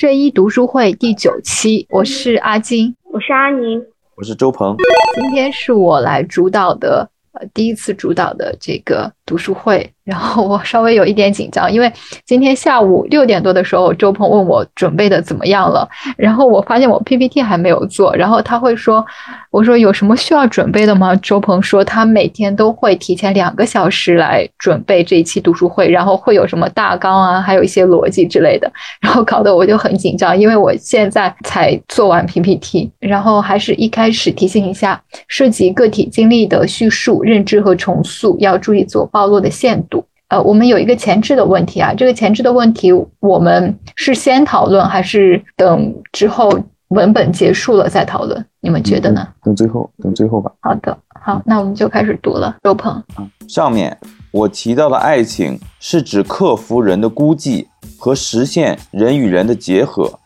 睡衣读书会第九期，我是阿金，我是阿宁，我是周鹏。今天是我来主导的，呃，第一次主导的这个读书会。然后我稍微有一点紧张，因为今天下午六点多的时候，周鹏问我准备的怎么样了，然后我发现我 PPT 还没有做，然后他会说，我说有什么需要准备的吗？周鹏说他每天都会提前两个小时来准备这一期读书会，然后会有什么大纲啊，还有一些逻辑之类的，然后搞得我就很紧张，因为我现在才做完 PPT，然后还是一开始提醒一下，涉及个体经历的叙述、认知和重塑，要注意自我暴露的限度。呃，我们有一个前置的问题啊，这个前置的问题，我们是先讨论还是等之后文本结束了再讨论？你们觉得呢？等最后，等最后吧。好的，好，那我们就开始读了。周鹏，上面我提到的爱情是指克服人的孤寂和实现人与人的结合。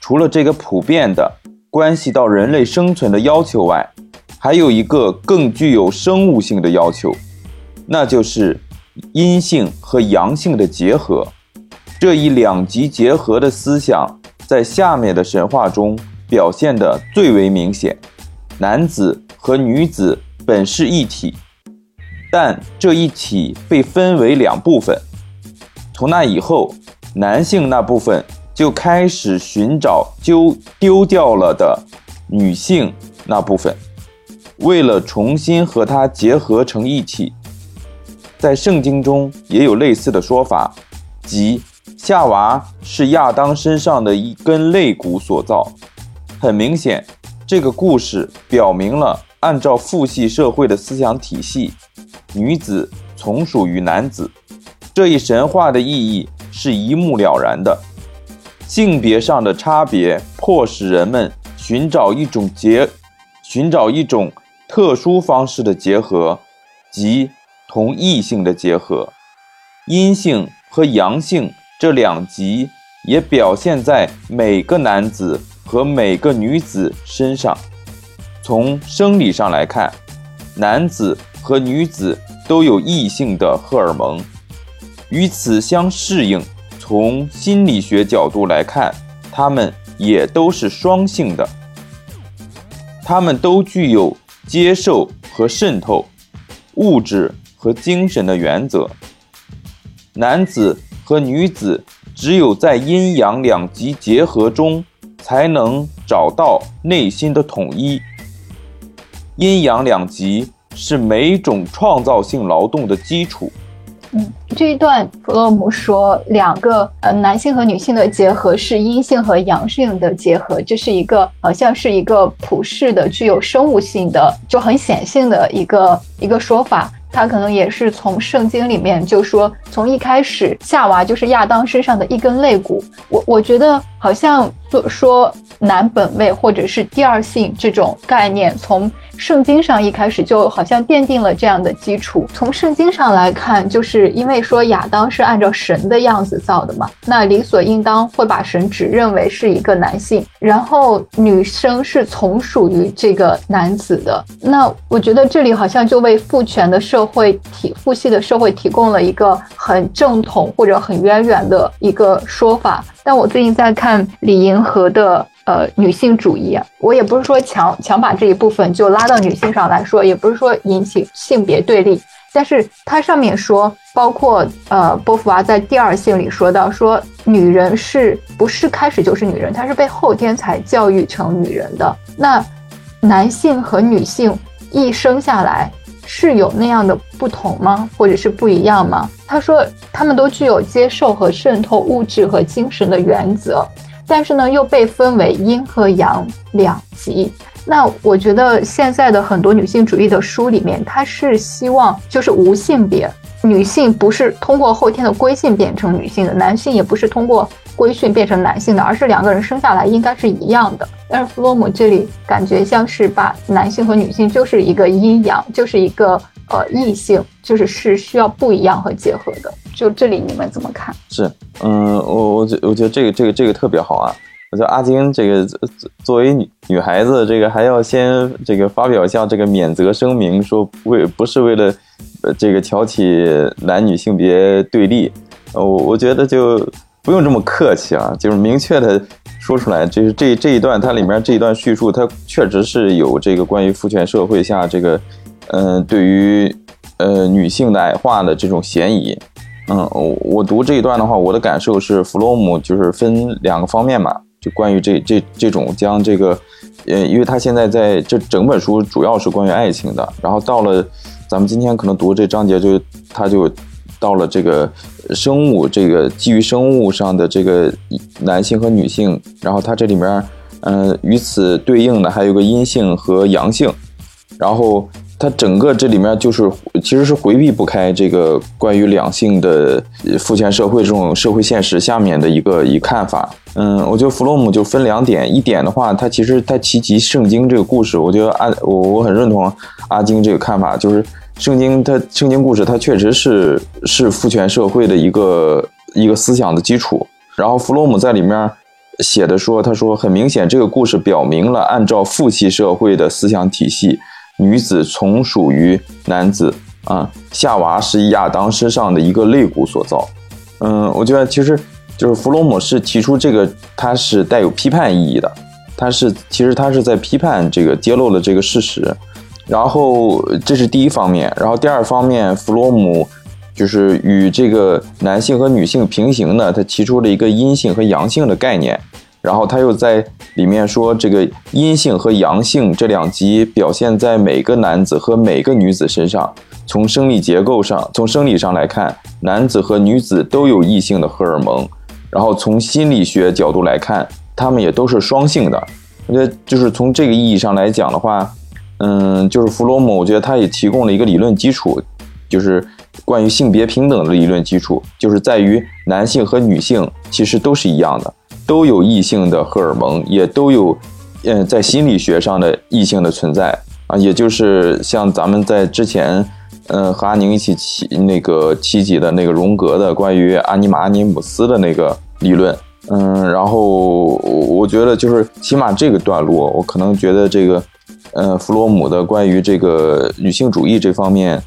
除了这个普遍的关系到人类生存的要求外，还有一个更具有生物性的要求，那就是。阴性和阳性的结合，这一两极结合的思想，在下面的神话中表现得最为明显。男子和女子本是一体，但这一体被分为两部分。从那以后，男性那部分就开始寻找丢丢掉了的女性那部分，为了重新和它结合成一体。在圣经中也有类似的说法，即夏娃是亚当身上的一根肋骨所造。很明显，这个故事表明了，按照父系社会的思想体系，女子从属于男子。这一神话的意义是一目了然的。性别上的差别迫使人们寻找一种结，寻找一种特殊方式的结合，即。同异性的结合，阴性和阳性这两极也表现在每个男子和每个女子身上。从生理上来看，男子和女子都有异性的荷尔蒙，与此相适应。从心理学角度来看，他们也都是双性的，他们都具有接受和渗透物质。和精神的原则，男子和女子只有在阴阳两极结合中，才能找到内心的统一。阴阳两极是每种创造性劳动的基础。嗯，这一段弗洛姆说，两个呃男性和女性的结合是阴性和阳性的结合，这是一个好像是一个普世的、具有生物性的、就很显性的一个一个说法。他可能也是从圣经里面就说，从一开始夏娃就是亚当身上的一根肋骨。我我觉得好像说说男本位或者是第二性这种概念，从。圣经上一开始就好像奠定了这样的基础。从圣经上来看，就是因为说亚当是按照神的样子造的嘛，那理所应当会把神只认为是一个男性，然后女生是从属于这个男子的。那我觉得这里好像就为父权的社会体、父系的社会提供了一个很正统或者很渊源的一个说法。但我最近在看李银河的。呃，女性主义，我也不是说强强把这一部分就拉到女性上来说，也不是说引起性别对立，但是它上面说，包括呃，波伏娃在第二性里说到，说女人是不是开始就是女人，她是被后天才教育成女人的。那男性和女性一生下来是有那样的不同吗？或者是不一样吗？他说，他们都具有接受和渗透物质和精神的原则。但是呢，又被分为阴和阳两极。那我觉得现在的很多女性主义的书里面，它是希望就是无性别，女性不是通过后天的归性变成女性的，男性也不是通过规训变成男性的，而是两个人生下来应该是一样的。但是弗洛姆这里感觉像是把男性和女性就是一个阴阳，就是一个。呃，异性就是是需要不一样和结合的，就这里你们怎么看？是，嗯，我我觉我觉得这个这个这个特别好啊！我觉得阿金这个作为女女孩子，这个还要先这个发表一下这个免责声明，说为不是为了这个挑起男女性别对立，我我觉得就。不用这么客气啊，就是明确的说出来，就是这这一段它里面这一段叙述，它确实是有这个关于父权社会下这个，嗯，对于呃女性的矮化的这种嫌疑。嗯，我我读这一段的话，我的感受是弗洛姆就是分两个方面嘛，就关于这这这种将这个，呃，因为他现在在这整本书主要是关于爱情的，然后到了咱们今天可能读这章节就他就到了这个生物这个基于生物上的这个男性和女性，然后他这里面，嗯，与此对应的还有个阴性和阳性，然后。它整个这里面就是其实是回避不开这个关于两性的父权社会这种社会现实下面的一个一看法。嗯，我觉得弗洛姆就分两点，一点的话，他其实他提及圣经这个故事，我觉得阿我我很认同阿金这个看法，就是圣经它圣经故事它确实是是父权社会的一个一个思想的基础。然后弗洛姆在里面写的说，他说很明显这个故事表明了按照父系社会的思想体系。女子从属于男子啊，夏娃是亚当身上的一个肋骨所造。嗯，我觉得其实就是弗洛姆是提出这个，他是带有批判意义的，他是其实他是在批判这个揭露了这个事实。然后这是第一方面，然后第二方面，弗洛姆就是与这个男性和女性平行的，他提出了一个阴性和阳性的概念。然后他又在里面说，这个阴性和阳性这两极表现在每个男子和每个女子身上。从生理结构上，从生理上来看，男子和女子都有异性的荷尔蒙。然后从心理学角度来看，他们也都是双性的。我觉得就是从这个意义上来讲的话，嗯，就是弗洛姆，我觉得他也提供了一个理论基础，就是关于性别平等的理论基础，就是在于男性和女性其实都是一样的。都有异性的荷尔蒙，也都有，嗯，在心理学上的异性的存在啊，也就是像咱们在之前，嗯，和阿宁一起起那个七级的那个荣格的关于阿尼玛阿尼姆斯的那个理论，嗯，然后我觉得就是起码这个段落，我可能觉得这个，呃，弗洛姆的关于这个女性主义这方面，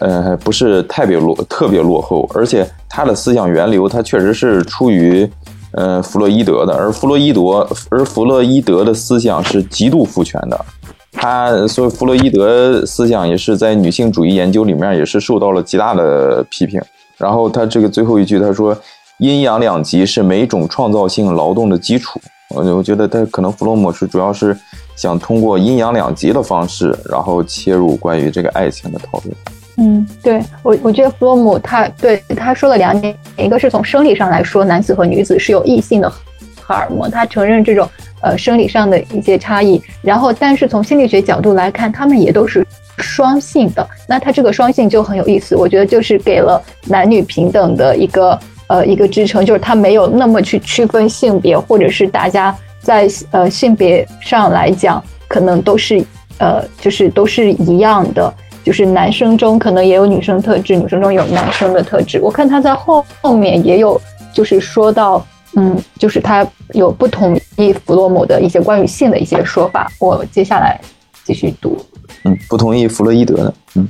呃，不是特别落特别落后，而且他的思想源流，他确实是出于。嗯，弗洛伊德的，而弗洛伊德，而弗洛伊德的思想是极度父权的，他所以弗洛伊德思想也是在女性主义研究里面也是受到了极大的批评。然后他这个最后一句他说，阴阳两极是每种创造性劳动的基础。我我觉得他可能弗洛姆是主要是想通过阴阳两极的方式，然后切入关于这个爱情的讨论。嗯，对我，我觉得弗洛姆他对他说了两点，一个是从生理上来说，男子和女子是有异性的荷尔蒙，他承认这种呃生理上的一些差异，然后但是从心理学角度来看，他们也都是双性的，那他这个双性就很有意思，我觉得就是给了男女平等的一个呃一个支撑，就是他没有那么去区分性别，或者是大家在呃性别上来讲，可能都是呃就是都是一样的。就是男生中可能也有女生特质，女生中有男生的特质。我看他在后后面也有，就是说到，嗯，就是他有不同意弗洛姆的一些关于性的一些说法。我接下来继续读。嗯，不同意弗洛伊德的。嗯。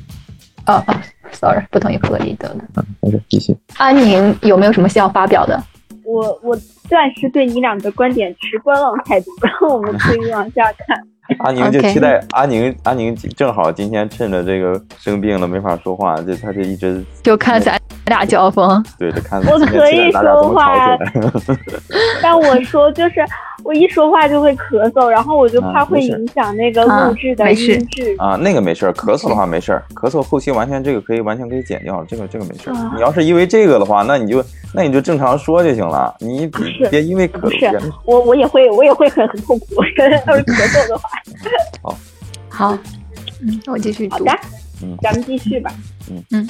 啊啊，sorry，不同意弗洛伊德的。嗯，没事，继续。安宁有没有什么需要发表的？我我暂时对你俩的观点持观望态度，然后我们可以往下看。阿宁就期待阿宁，阿宁正好今天趁着这个生病了没法说话，就他就一直就看咱俩交锋。对，就看我可以说话，但我说就是我一说话就会咳嗽，然后我就怕会影响那个录制的音质啊。那个没事儿，咳嗽的话没事儿，咳嗽后期完全这个可以完全可以剪掉，这个这个没事儿。你要是因为这个的话，那你就那你就正常说就行了，你别因为咳嗽。我我也会我也会很很痛苦，要是咳嗽的话。好，好，嗯，我继续读。好的，嗯，咱们继续吧。嗯嗯，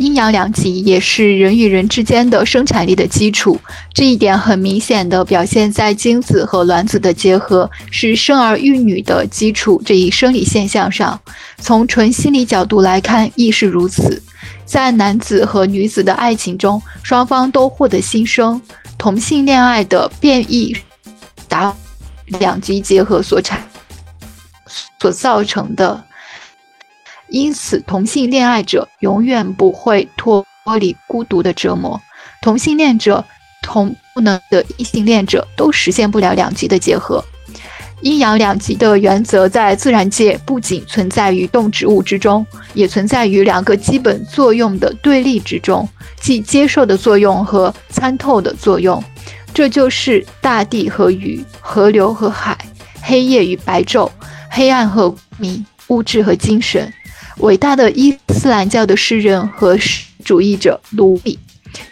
阴阳两极也是人与人之间的生产力的基础，这一点很明显的表现在精子和卵子的结合是生儿育女的基础这一生理现象上。从纯心理角度来看，亦是如此。在男子和女子的爱情中，双方都获得新生，同性恋爱的变异达。两极结合所产所造成的，因此同性恋爱者永远不会脱离孤独的折磨。同性恋者同不能的异性恋者都实现不了两极的结合。阴阳两极的原则在自然界不仅存在于动植物之中，也存在于两个基本作用的对立之中，即接受的作用和参透的作用。这就是大地和雨、河流和海、黑夜与白昼、黑暗和明、物质和精神。伟大的伊斯兰教的诗人和主义者卢比，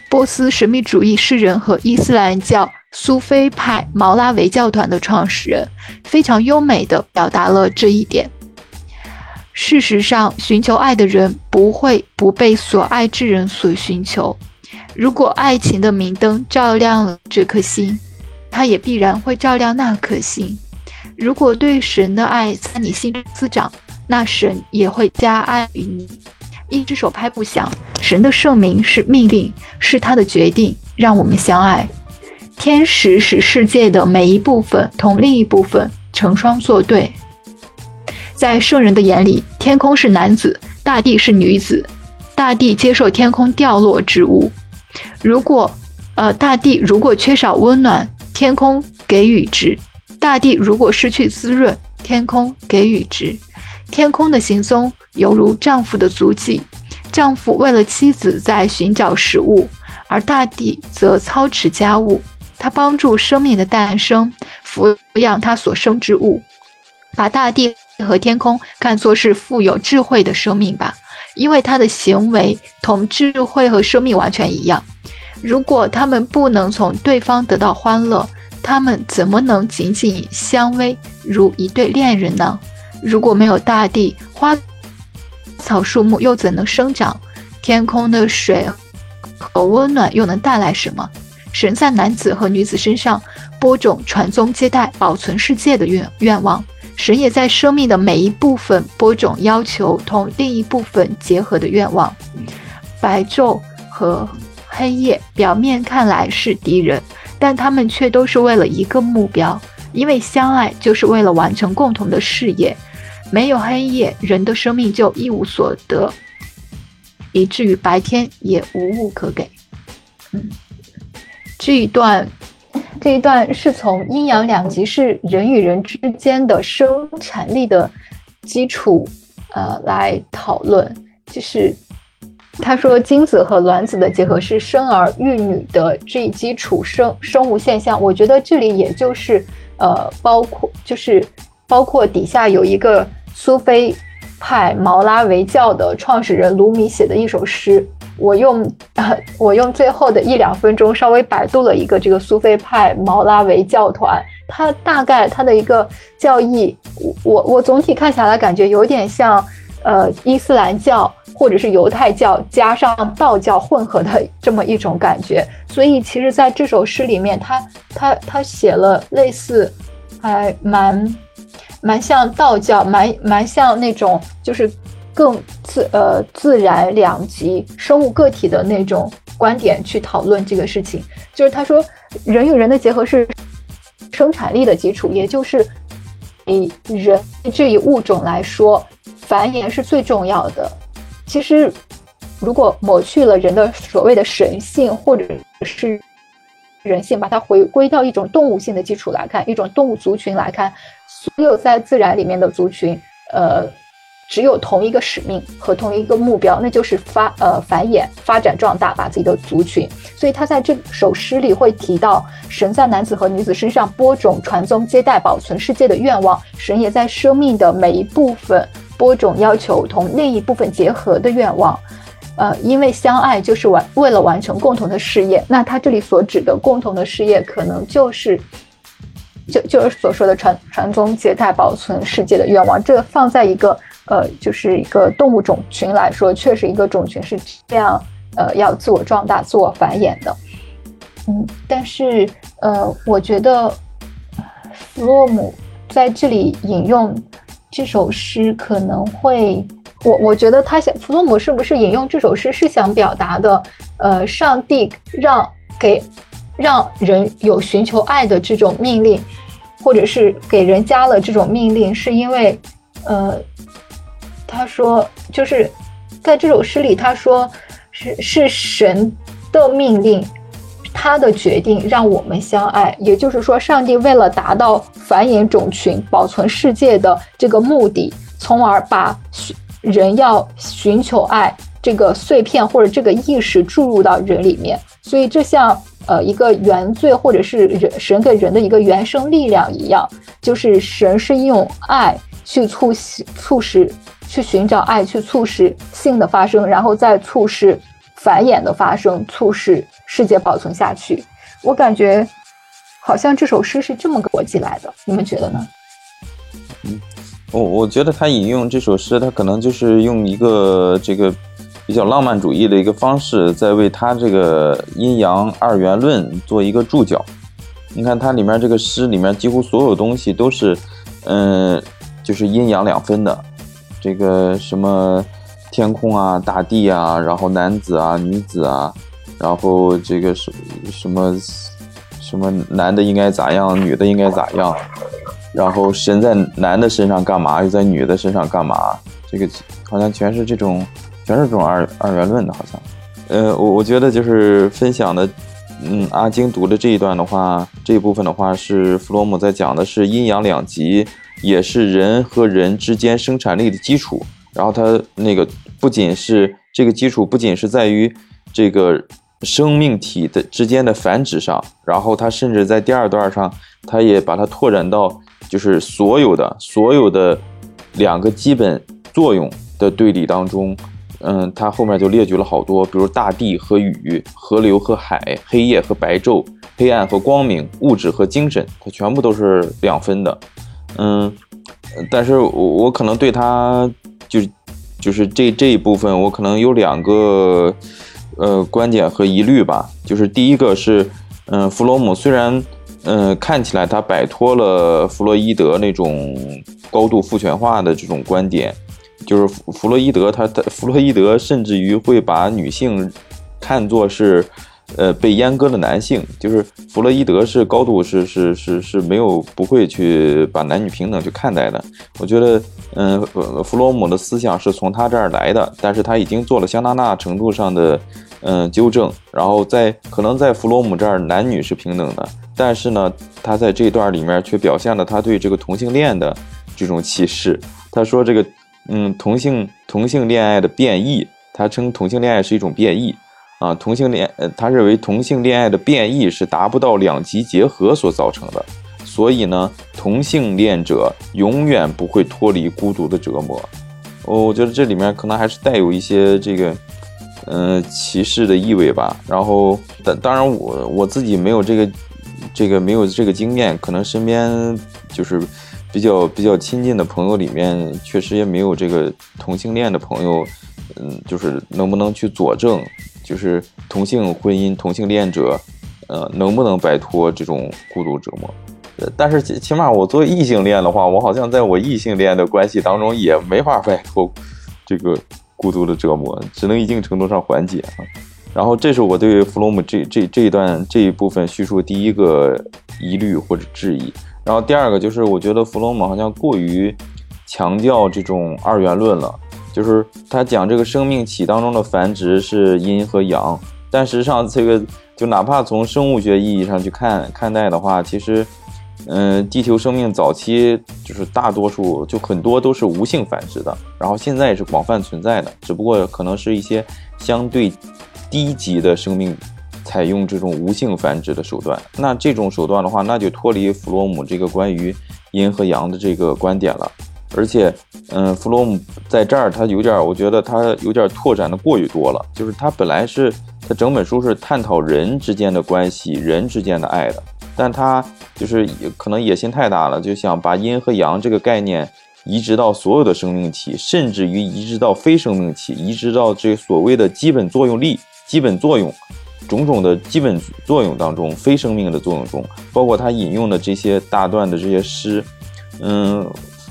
波斯神秘主义诗人和伊斯兰教苏菲派毛拉维教团的创始人，非常优美地表达了这一点。事实上，寻求爱的人不会不被所爱之人所寻求。如果爱情的明灯照亮了这颗心，它也必然会照亮那颗心。如果对神的爱在你心中滋长，那神也会加爱于你。一只手拍不响，神的圣名是命令，是他的决定，让我们相爱。天使使世界的每一部分同另一部分成双作对。在圣人的眼里，天空是男子，大地是女子。大地接受天空掉落之物。如果，呃，大地如果缺少温暖，天空给予之；大地如果失去滋润，天空给予之。天空的行踪犹如丈夫的足迹，丈夫为了妻子在寻找食物，而大地则操持家务，他帮助生命的诞生，抚养他所生之物。把大地和天空看作是富有智慧的生命吧，因为他的行为同智慧和生命完全一样。如果他们不能从对方得到欢乐，他们怎么能紧紧相偎如一对恋人呢？如果没有大地，花草树木又怎能生长？天空的水和温暖又能带来什么？神在男子和女子身上播种、传宗接代、保存世界的愿愿望。神也在生命的每一部分播种，要求同另一部分结合的愿望。白昼和黑夜表面看来是敌人，但他们却都是为了一个目标，因为相爱就是为了完成共同的事业。没有黑夜，人的生命就一无所得，以至于白天也无物可给。嗯，这一段，这一段是从阴阳两极是人与人之间的生产力的基础，呃，来讨论。就是他说，精子和卵子的结合是生儿育女的这一基础生生物现象。我觉得这里也就是，呃，包括就是包括底下有一个。苏菲派毛拉维教的创始人卢米写的一首诗，我用呃 我用最后的一两分钟稍微百度了一个这个苏菲派毛拉维教团，它大概它的一个教义，我我总体看下来感觉有点像呃伊斯兰教或者是犹太教加上道教混合的这么一种感觉，所以其实在这首诗里面，他他他写了类似还蛮。蛮像道教，蛮蛮像那种，就是更自呃自然两极生物个体的那种观点去讨论这个事情。就是他说，人与人的结合是生产力的基础，也就是以人这一物种来说，繁衍是最重要的。其实，如果抹去了人的所谓的神性，或者是人性，把它回归到一种动物性的基础来看，一种动物族群来看。所有在自然里面的族群，呃，只有同一个使命和同一个目标，那就是发呃繁衍、发展壮大，把自己的族群。所以他在这首诗里会提到，神在男子和女子身上播种、传宗接代、保存世界的愿望；神也在生命的每一部分播种，要求同另一部分结合的愿望。呃，因为相爱就是完为了完成共同的事业。那他这里所指的共同的事业，可能就是。就就是所说的传传宗接代、保存世界的愿望，这个放在一个呃，就是一个动物种群来说，确实一个种群是这样，呃，要自我壮大、自我繁衍的。嗯，但是呃，我觉得弗洛姆在这里引用这首诗，可能会，我我觉得他想，弗洛姆是不是引用这首诗是想表达的，呃，上帝让给。让人有寻求爱的这种命令，或者是给人加了这种命令，是因为，呃，他说，就是在这首诗里，他说是是神的命令他的决定让我们相爱，也就是说，上帝为了达到繁衍种群、保存世界的这个目的，从而把人要寻求爱这个碎片或者这个意识注入到人里面。所以，这像呃一个原罪或者是人神给人的一个原生力量一样，就是神是用爱去促、促使、去寻找爱，去促使性的发生，然后再促使繁衍的发生，促使。世界保存下去，我感觉好像这首诗是这么个逻辑来的，你们觉得呢？我我觉得他引用这首诗，他可能就是用一个这个比较浪漫主义的一个方式，在为他这个阴阳二元论做一个注脚。你看它里面这个诗里面几乎所有东西都是，嗯，就是阴阳两分的，这个什么天空啊、大地啊，然后男子啊、女子啊。然后这个什什么什么男的应该咋样，女的应该咋样？然后神在男的身上干嘛，又在女的身上干嘛？这个好像全是这种，全是这种二二元论的，好像。呃，我我觉得就是分享的，嗯，阿金读的这一段的话，这一部分的话是弗洛姆在讲的是阴阳两极，也是人和人之间生产力的基础。然后他那个不仅是这个基础，不仅是在于这个。生命体的之间的繁殖上，然后他甚至在第二段上，他也把它拓展到就是所有的所有的两个基本作用的对立当中，嗯，他后面就列举了好多，比如大地和雨，河流和海，黑夜和白昼，黑暗和光明，物质和精神，它全部都是两分的，嗯，但是我我可能对他就就是这这一部分，我可能有两个。呃，观点和疑虑吧，就是第一个是，嗯，弗洛姆虽然，嗯，看起来他摆脱了弗洛伊德那种高度父权化的这种观点，就是弗弗洛伊德他的弗洛伊德甚至于会把女性看作是。呃，被阉割的男性，就是弗洛伊德是高度是是是是没有不会去把男女平等去看待的。我觉得，嗯，弗洛姆的思想是从他这儿来的，但是他已经做了相当大程度上的嗯纠正。然后在可能在弗洛姆这儿，男女是平等的，但是呢，他在这段里面却表现了他对这个同性恋的这种歧视。他说这个，嗯，同性同性恋爱的变异，他称同性恋爱是一种变异。啊，同性恋，呃，他认为同性恋爱的变异是达不到两极结合所造成的，所以呢，同性恋者永远不会脱离孤独的折磨。我我觉得这里面可能还是带有一些这个，嗯，歧视的意味吧。然后，当当然我我自己没有这个，这个没有这个经验，可能身边就是比较比较亲近的朋友里面，确实也没有这个同性恋的朋友，嗯，就是能不能去佐证。就是同性婚姻、同性恋者，呃，能不能摆脱这种孤独折磨？呃，但是起起码我作为异性恋的话，我好像在我异性恋的关系当中也没法摆脱这个孤独的折磨，只能一定程度上缓解啊。然后，这是我对弗洛姆这这这一段这一部分叙述第一个疑虑或者质疑。然后第二个就是，我觉得弗洛姆好像过于强调这种二元论了。就是他讲这个生命体当中的繁殖是阴和阳，但实际上这个就哪怕从生物学意义上去看看待的话，其实，嗯，地球生命早期就是大多数就很多都是无性繁殖的，然后现在也是广泛存在的，只不过可能是一些相对低级的生命采用这种无性繁殖的手段。那这种手段的话，那就脱离弗洛姆这个关于阴和阳的这个观点了。而且，嗯，弗洛姆在这儿他有点，我觉得他有点拓展的过于多了。就是他本来是他整本书是探讨人之间的关系、人之间的爱的，但他就是可能野心太大了，就想把阴和阳这个概念移植到所有的生命体，甚至于移植到非生命体，移植到这所谓的基本作用力、基本作用、种种的基本作用当中，非生命的作用中，包括他引用的这些大段的这些诗，嗯。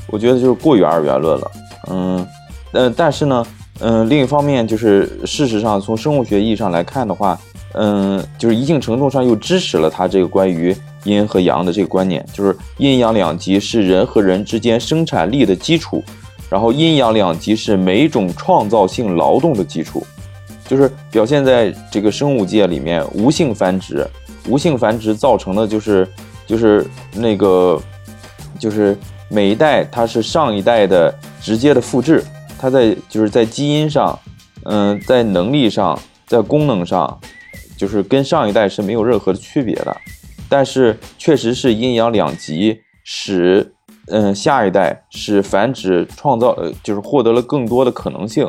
我觉得就是过于二元论了，嗯，呃，但是呢，嗯，另一方面就是事实上从生物学意义上来看的话，嗯，就是一定程度上又支持了他这个关于阴和阳的这个观念，就是阴阳两极是人和人之间生产力的基础，然后阴阳两极是每种创造性劳动的基础，就是表现在这个生物界里面，无性繁殖，无性繁殖造成的就是就是那个就是每一代它是上一代的直接的复制，它在就是在基因上，嗯，在能力上，在功能上，就是跟上一代是没有任何的区别的，但是确实是阴阳两极使。嗯，下一代是繁殖创造，呃，就是获得了更多的可能性，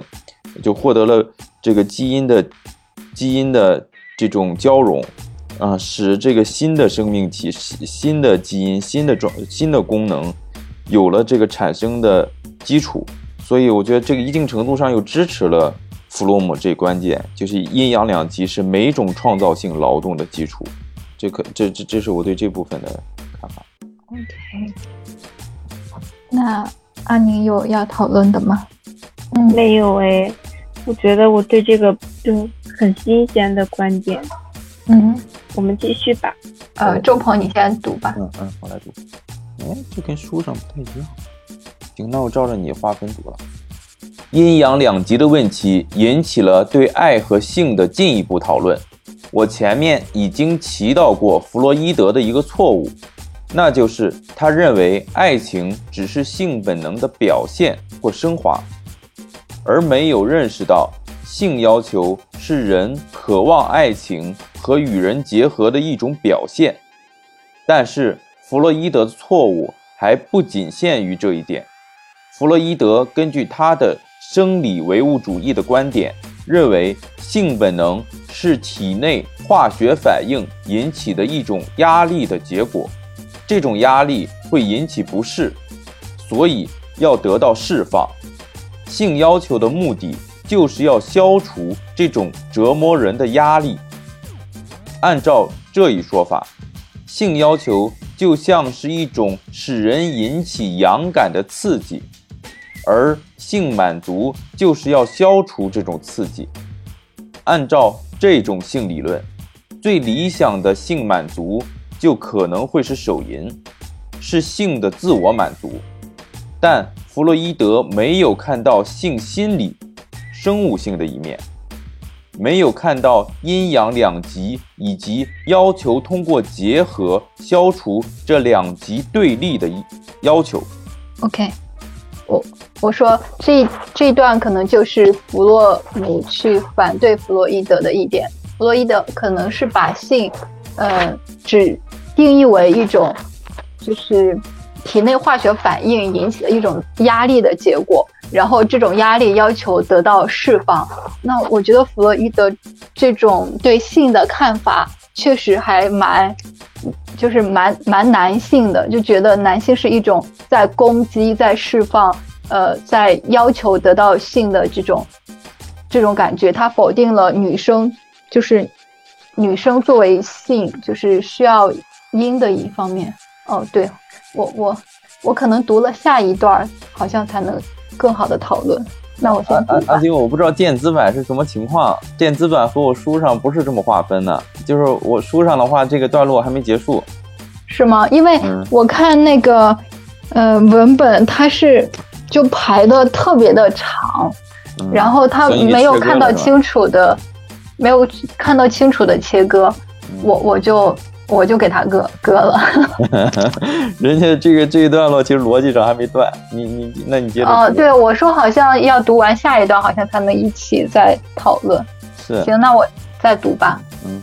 就获得了这个基因的基因的这种交融，啊，使这个新的生命体、新的基因、新的状、新的功能有了这个产生的基础。所以，我觉得这个一定程度上又支持了弗洛姆这关键，就是阴阳两极是每种创造性劳动的基础。这可这这这是我对这部分的看法。OK。那阿宁有要讨论的吗？嗯，没有哎，我觉得我对这个就很新鲜的观点。嗯，我们继续吧。呃，周鹏，你先读吧。嗯嗯，我来读。哎，这跟书上不太一样。行，那我照着你划分读了。阴阳两极的问题引起了对爱和性的进一步讨论。我前面已经提到过弗洛伊德的一个错误。那就是他认为爱情只是性本能的表现或升华，而没有认识到性要求是人渴望爱情和与人结合的一种表现。但是弗洛伊德的错误还不仅限于这一点。弗洛伊德根据他的生理唯物主义的观点，认为性本能是体内化学反应引起的一种压力的结果。这种压力会引起不适，所以要得到释放。性要求的目的就是要消除这种折磨人的压力。按照这一说法，性要求就像是一种使人引起痒感的刺激，而性满足就是要消除这种刺激。按照这种性理论，最理想的性满足。就可能会是手淫，是性的自我满足，但弗洛伊德没有看到性心理、生物性的一面，没有看到阴阳两极以及要求通过结合消除这两极对立的要求。OK，我我说这这段可能就是弗洛姆去反对弗洛伊德的一点，弗洛伊德可能是把性，呃，只。定义为一种，就是体内化学反应引起的一种压力的结果，然后这种压力要求得到释放。那我觉得弗洛伊德这种对性的看法确实还蛮，就是蛮蛮男性的，就觉得男性是一种在攻击、在释放、呃，在要求得到性的这种这种感觉。他否定了女生，就是女生作为性，就是需要。阴的一方面，哦，对我我我可能读了下一段，好像才能更好的讨论。那我先阿阿金，我不知道电子版是什么情况，电子版和我书上不是这么划分的，就是我书上的话，这个段落还没结束，是吗？因为我看那个呃文本，它是就排的特别的长，然后它没有看到清楚的，没有看到清楚的切割，我我就。我就给他割割了，人家这个这一段落其实逻辑上还没断，你你那你接着哦，对我说好像要读完下一段，好像才能一起再讨论。是，行，那我再读吧。嗯，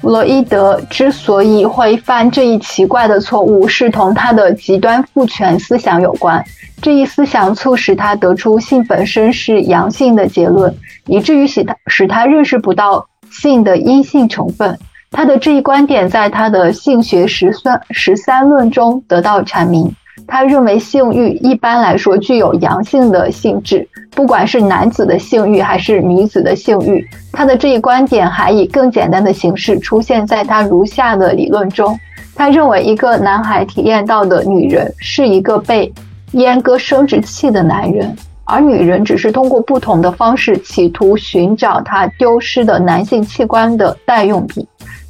弗洛伊德之所以会犯这一奇怪的错误，是同他的极端父权思想有关。这一思想促使他得出性本身是阳性的结论，以至于使他使他认识不到性的阴性成分。他的这一观点在他的性学十三十三论中得到阐明。他认为性欲一般来说具有阳性的性质，不管是男子的性欲还是女子的性欲。他的这一观点还以更简单的形式出现在他如下的理论中：他认为一个男孩体验到的女人是一个被阉割生殖器的男人，而女人只是通过不同的方式企图寻找他丢失的男性器官的代用品。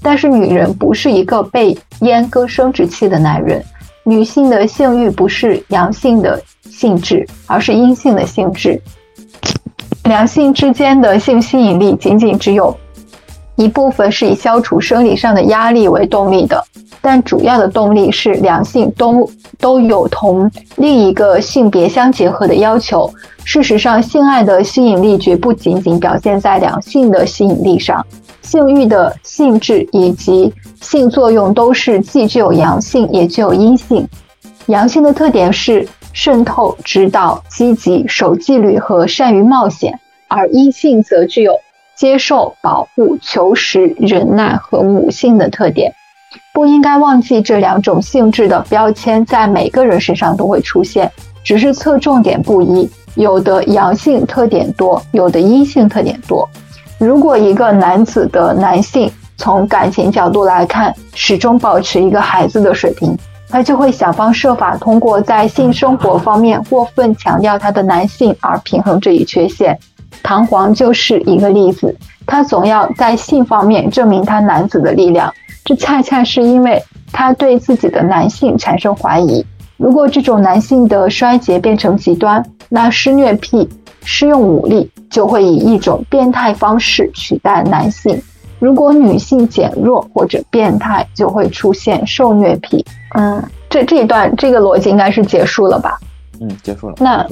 但是女人不是一个被阉割生殖器的男人，女性的性欲不是阳性的性质，而是阴性的性质。两性之间的性吸引力仅仅只有一部分是以消除生理上的压力为动力的，但主要的动力是两性都都有同另一个性别相结合的要求。事实上，性爱的吸引力绝不仅仅表现在两性的吸引力上，性欲的性质以及性作用都是既具有阳性也具有阴性。阳性的特点是渗透、指导、积极、守纪律和善于冒险，而阴性则具有接受、保护、求实、忍耐和母性的特点。不应该忘记这两种性质的标签在每个人身上都会出现，只是侧重点不一。有的阳性特点多，有的阴性特点多。如果一个男子的男性从感情角度来看，始终保持一个孩子的水平，他就会想方设法通过在性生活方面过分强调他的男性而平衡这一缺陷。唐璜就是一个例子，他总要在性方面证明他男子的力量，这恰恰是因为他对自己的男性产生怀疑。如果这种男性的衰竭变成极端，那施虐癖施用武力就会以一种变态方式取代男性。如果女性减弱或者变态，就会出现受虐癖。嗯，这这一段这个逻辑应该是结束了吧？嗯，结束了。那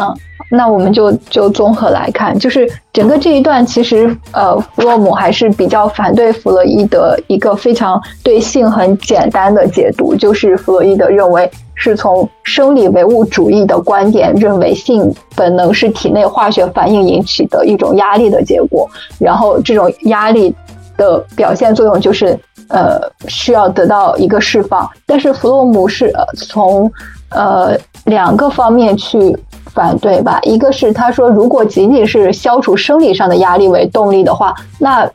嗯，那我们就就综合来看，就是整个这一段其实呃，弗洛姆还是比较反对弗洛伊德一个非常对性很简单的解读，就是弗洛伊德认为是从生理唯物主义的观点认为性本能是体内化学反应引起的一种压力的结果，然后这种压力的表现作用就是呃需要得到一个释放，但是弗洛姆是呃从呃，两个方面去反对吧。一个是他说，如果仅仅是消除生理上的压力为动力的话，那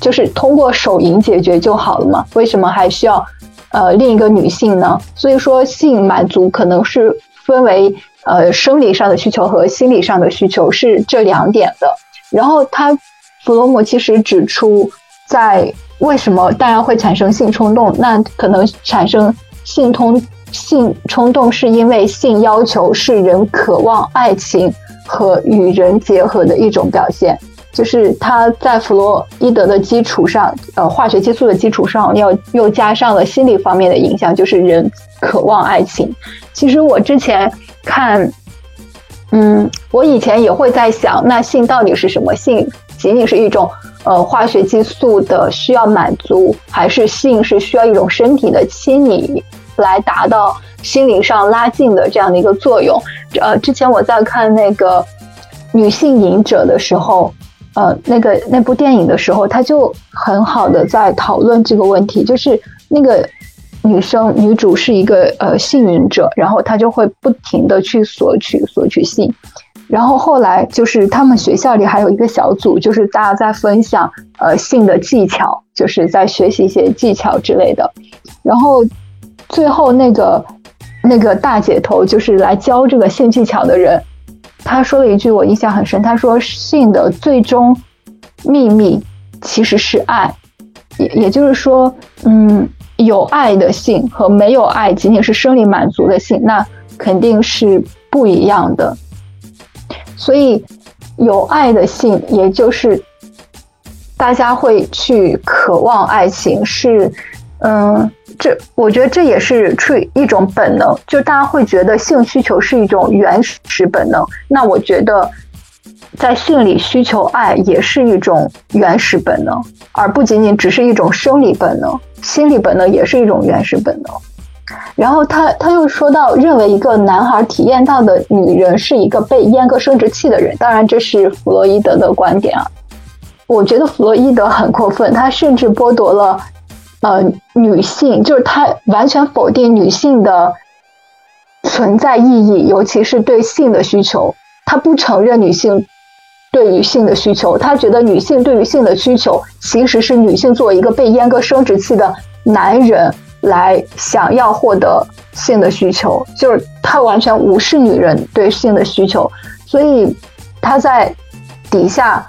就是通过手淫解决就好了嘛？为什么还需要呃另一个女性呢？所以说，性满足可能是分为呃生理上的需求和心理上的需求是这两点的。然后他弗洛姆其实指出，在为什么大家会产生性冲动？那可能产生性通。性冲动是因为性要求是人渴望爱情和与人结合的一种表现，就是他在弗洛伊德的基础上，呃，化学激素的基础上，要又加上了心理方面的影响，就是人渴望爱情。其实我之前看，嗯，我以前也会在想，那性到底是什么？性仅仅是一种呃化学激素的需要满足，还是性是需要一种身体的亲昵？来达到心灵上拉近的这样的一个作用。呃，之前我在看那个《女性隐者》的时候，呃，那个那部电影的时候，他就很好的在讨论这个问题。就是那个女生女主是一个呃性隐者，然后她就会不停的去索取索取性。然后后来就是他们学校里还有一个小组，就是大家在分享呃性的技巧，就是在学习一些技巧之类的。然后。最后那个那个大姐头就是来教这个性技巧的人，他说了一句我印象很深，他说性的最终秘密其实是爱，也也就是说，嗯，有爱的性和没有爱仅仅是生理满足的性，那肯定是不一样的。所以有爱的性，也就是大家会去渴望爱情，是嗯。这我觉得这也是出于一种本能，就大家会觉得性需求是一种原始本能。那我觉得，在性里需求爱也是一种原始本能，而不仅仅只是一种生理本能。心理本能也是一种原始本能。然后他他又说到，认为一个男孩体验到的女人是一个被阉割生殖器的人。当然，这是弗洛伊德的观点啊。我觉得弗洛伊德很过分，他甚至剥夺了。呃，女性就是她完全否定女性的存在意义，尤其是对性的需求。她不承认女性对于性的需求，她觉得女性对于性的需求其实是女性作为一个被阉割生殖器的男人来想要获得性的需求，就是她完全无视女人对性的需求。所以她在底下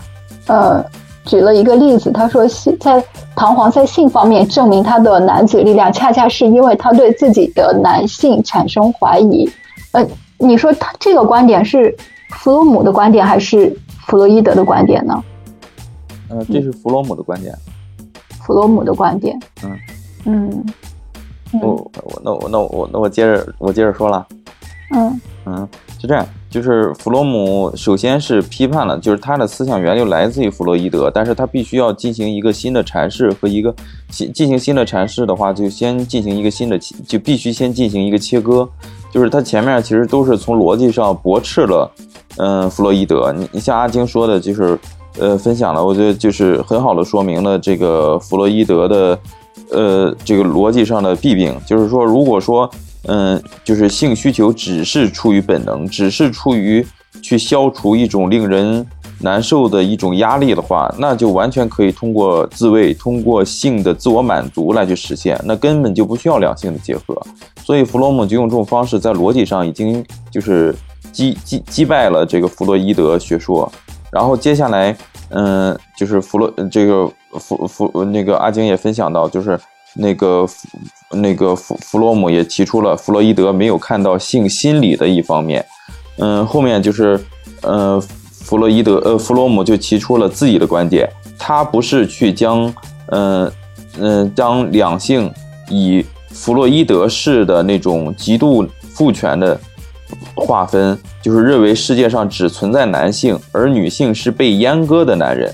呃举了一个例子，他说在。唐璜在性方面证明他的男子力量，恰恰是因为他对自己的男性产生怀疑。呃，你说他这个观点是弗洛姆的观点，还是弗洛伊德的观点呢？呃，这是弗洛姆的观点。弗洛姆的观点。嗯嗯。我我那我那我那我接着我接着说了。嗯嗯，是这样，就是弗洛姆首先是批判了，就是他的思想源流来自于弗洛伊德，但是他必须要进行一个新的阐释和一个新进行新的阐释的话，就先进行一个新的就必须先进行一个切割，就是他前面其实都是从逻辑上驳斥了，嗯，弗洛伊德。你你像阿晶说的，就是呃分享了，我觉得就是很好的说明了这个弗洛伊德的呃这个逻辑上的弊病，就是说如果说。嗯，就是性需求只是出于本能，只是出于去消除一种令人难受的一种压力的话，那就完全可以通过自慰、通过性的自我满足来去实现，那根本就不需要两性的结合。所以弗洛姆就用这种方式，在逻辑上已经就是击击击败了这个弗洛伊德学说。然后接下来，嗯，就是弗洛这个弗弗那个阿晶也分享到，就是那个。那个弗弗洛姆也提出了弗洛伊德没有看到性心理的一方面，嗯，后面就是，呃，弗洛伊德呃弗洛姆就提出了自己的观点，他不是去将，嗯嗯将两性以弗洛伊德式的那种极度父权的划分，就是认为世界上只存在男性，而女性是被阉割的男人，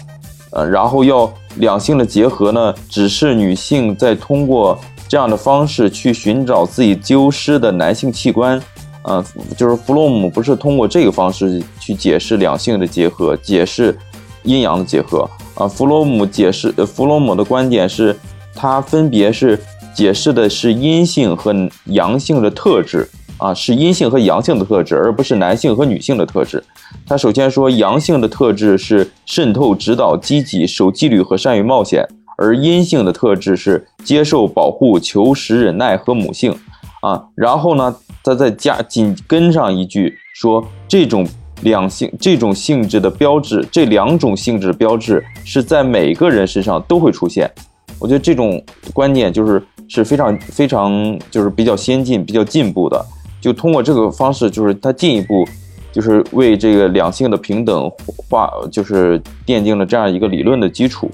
呃，然后要两性的结合呢，只是女性在通过。这样的方式去寻找自己丢失的男性器官，呃，就是弗洛姆不是通过这个方式去解释两性的结合，解释阴阳的结合啊。弗洛姆解释，弗洛姆的观点是，他分别是解释的是阴性和阳性的特质啊，是阴性和阳性的特质，而不是男性和女性的特质。他首先说，阳性的特质是渗透、指导、积极、守纪律和善于冒险。而阴性的特质是接受、保护、求实、忍耐和母性，啊，然后呢，他再加紧跟上一句说，这种两性这种性质的标志，这两种性质的标志是在每个人身上都会出现。我觉得这种观念就是是非常非常就是比较先进、比较进步的。就通过这个方式，就是他进一步就是为这个两性的平等化，就是奠定了这样一个理论的基础。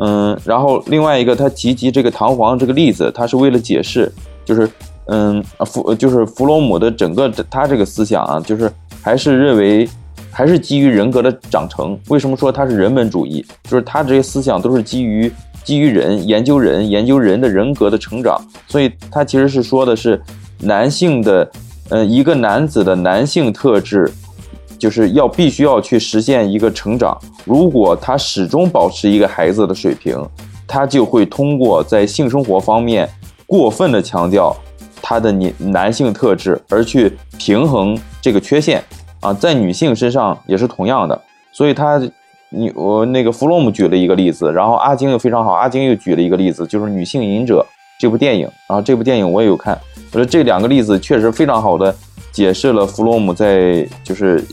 嗯，然后另外一个，他提及这个弹簧这个例子，他是为了解释，就是，嗯，弗就是弗洛姆的整个他这个思想啊，就是还是认为，还是基于人格的长成。为什么说他是人本主义？就是他这些思想都是基于基于人研究人研究人的人格的成长，所以他其实是说的是男性的，呃，一个男子的男性特质。就是要必须要去实现一个成长。如果他始终保持一个孩子的水平，他就会通过在性生活方面过分的强调他的男男性特质，而去平衡这个缺陷啊。在女性身上也是同样的。所以他，你我那个弗洛姆举了一个例子，然后阿晶又非常好，阿晶又举了一个例子，就是《女性隐者》这部电影。然后这部电影我也有看，我觉得这两个例子确实非常好的。解释了弗洛姆在就是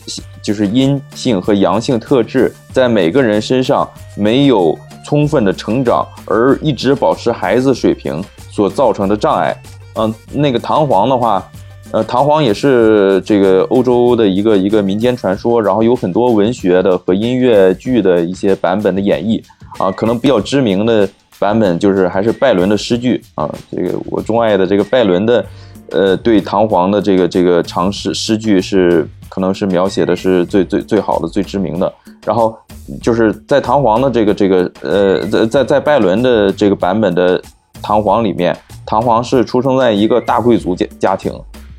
就是阴性和阳性特质在每个人身上没有充分的成长，而一直保持孩子水平所造成的障碍。嗯，那个弹簧的话，呃，弹簧也是这个欧洲的一个一个民间传说，然后有很多文学的和音乐剧的一些版本的演绎啊，可能比较知名的版本就是还是拜伦的诗句啊，这个我钟爱的这个拜伦的。呃，对唐璜的这个这个长诗诗句是可能是描写的是最最最好的、最知名的。然后就是在唐璜的这个这个呃，在在在拜伦的这个版本的唐璜里面，唐璜是出生在一个大贵族家家庭，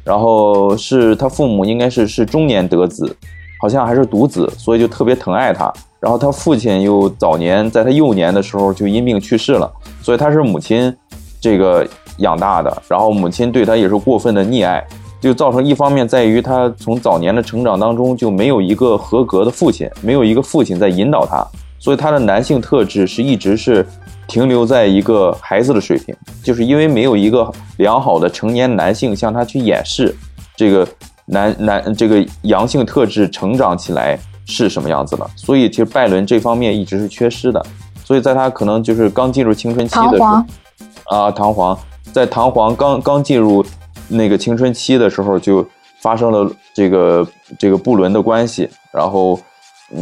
然后是他父母应该是是中年得子，好像还是独子，所以就特别疼爱他。然后他父亲又早年在他幼年的时候就因病去世了，所以他是母亲这个。养大的，然后母亲对他也是过分的溺爱，就造成一方面在于他从早年的成长当中就没有一个合格的父亲，没有一个父亲在引导他，所以他的男性特质是一直是停留在一个孩子的水平，就是因为没有一个良好的成年男性向他去演示这个男男这个阳性特质成长起来是什么样子的，所以其实拜伦这方面一直是缺失的，所以在他可能就是刚进入青春期的时候，啊，弹簧。在弹簧刚刚进入那个青春期的时候，就发生了这个这个不伦的关系，然后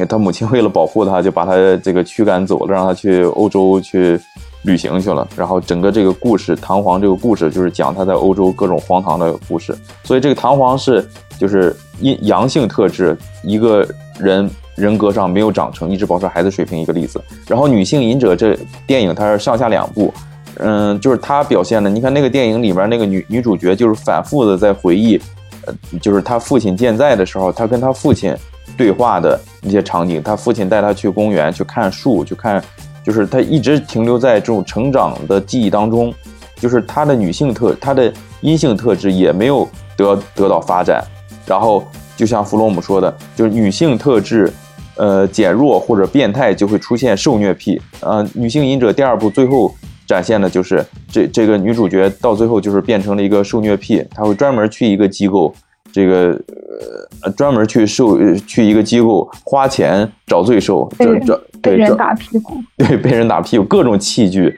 他母亲为了保护他，就把他这个驱赶走了，让他去欧洲去旅行去了。然后整个这个故事，唐璜这个故事就是讲他在欧洲各种荒唐的故事。所以这个唐璜是就是阴阳性特质，一个人人格上没有长成，一直保持孩子水平一个例子。然后女性隐者这电影它是上下两部，嗯，就是他表现的，你看那个电影里面那个女女主角就是反复的在回忆，呃，就是他父亲健在的时候，他跟他父亲。对话的一些场景，他父亲带他去公园去看树，去看，就是他一直停留在这种成长的记忆当中，就是他的女性特，他的阴性特质也没有得得到发展。然后就像弗洛姆说的，就是女性特质，呃，减弱或者变态就会出现受虐癖。呃，女性隐者第二部最后展现的就是这这个女主角到最后就是变成了一个受虐癖，她会专门去一个机构。这个呃，专门去受去一个机构花钱找罪受，这这被人打屁股，对，被人打屁股，各种器具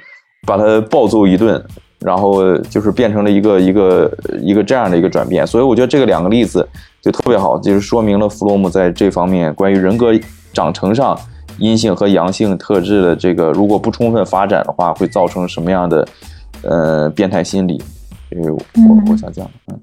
把他暴揍一顿，然后就是变成了一个一个一个这样的一个转变。所以我觉得这个两个例子就特别好，就是说明了弗洛姆在这方面关于人格长成上阴性和阳性特质的这个如果不充分发展的话，会造成什么样的呃变态心理。这个我我想讲，嗯。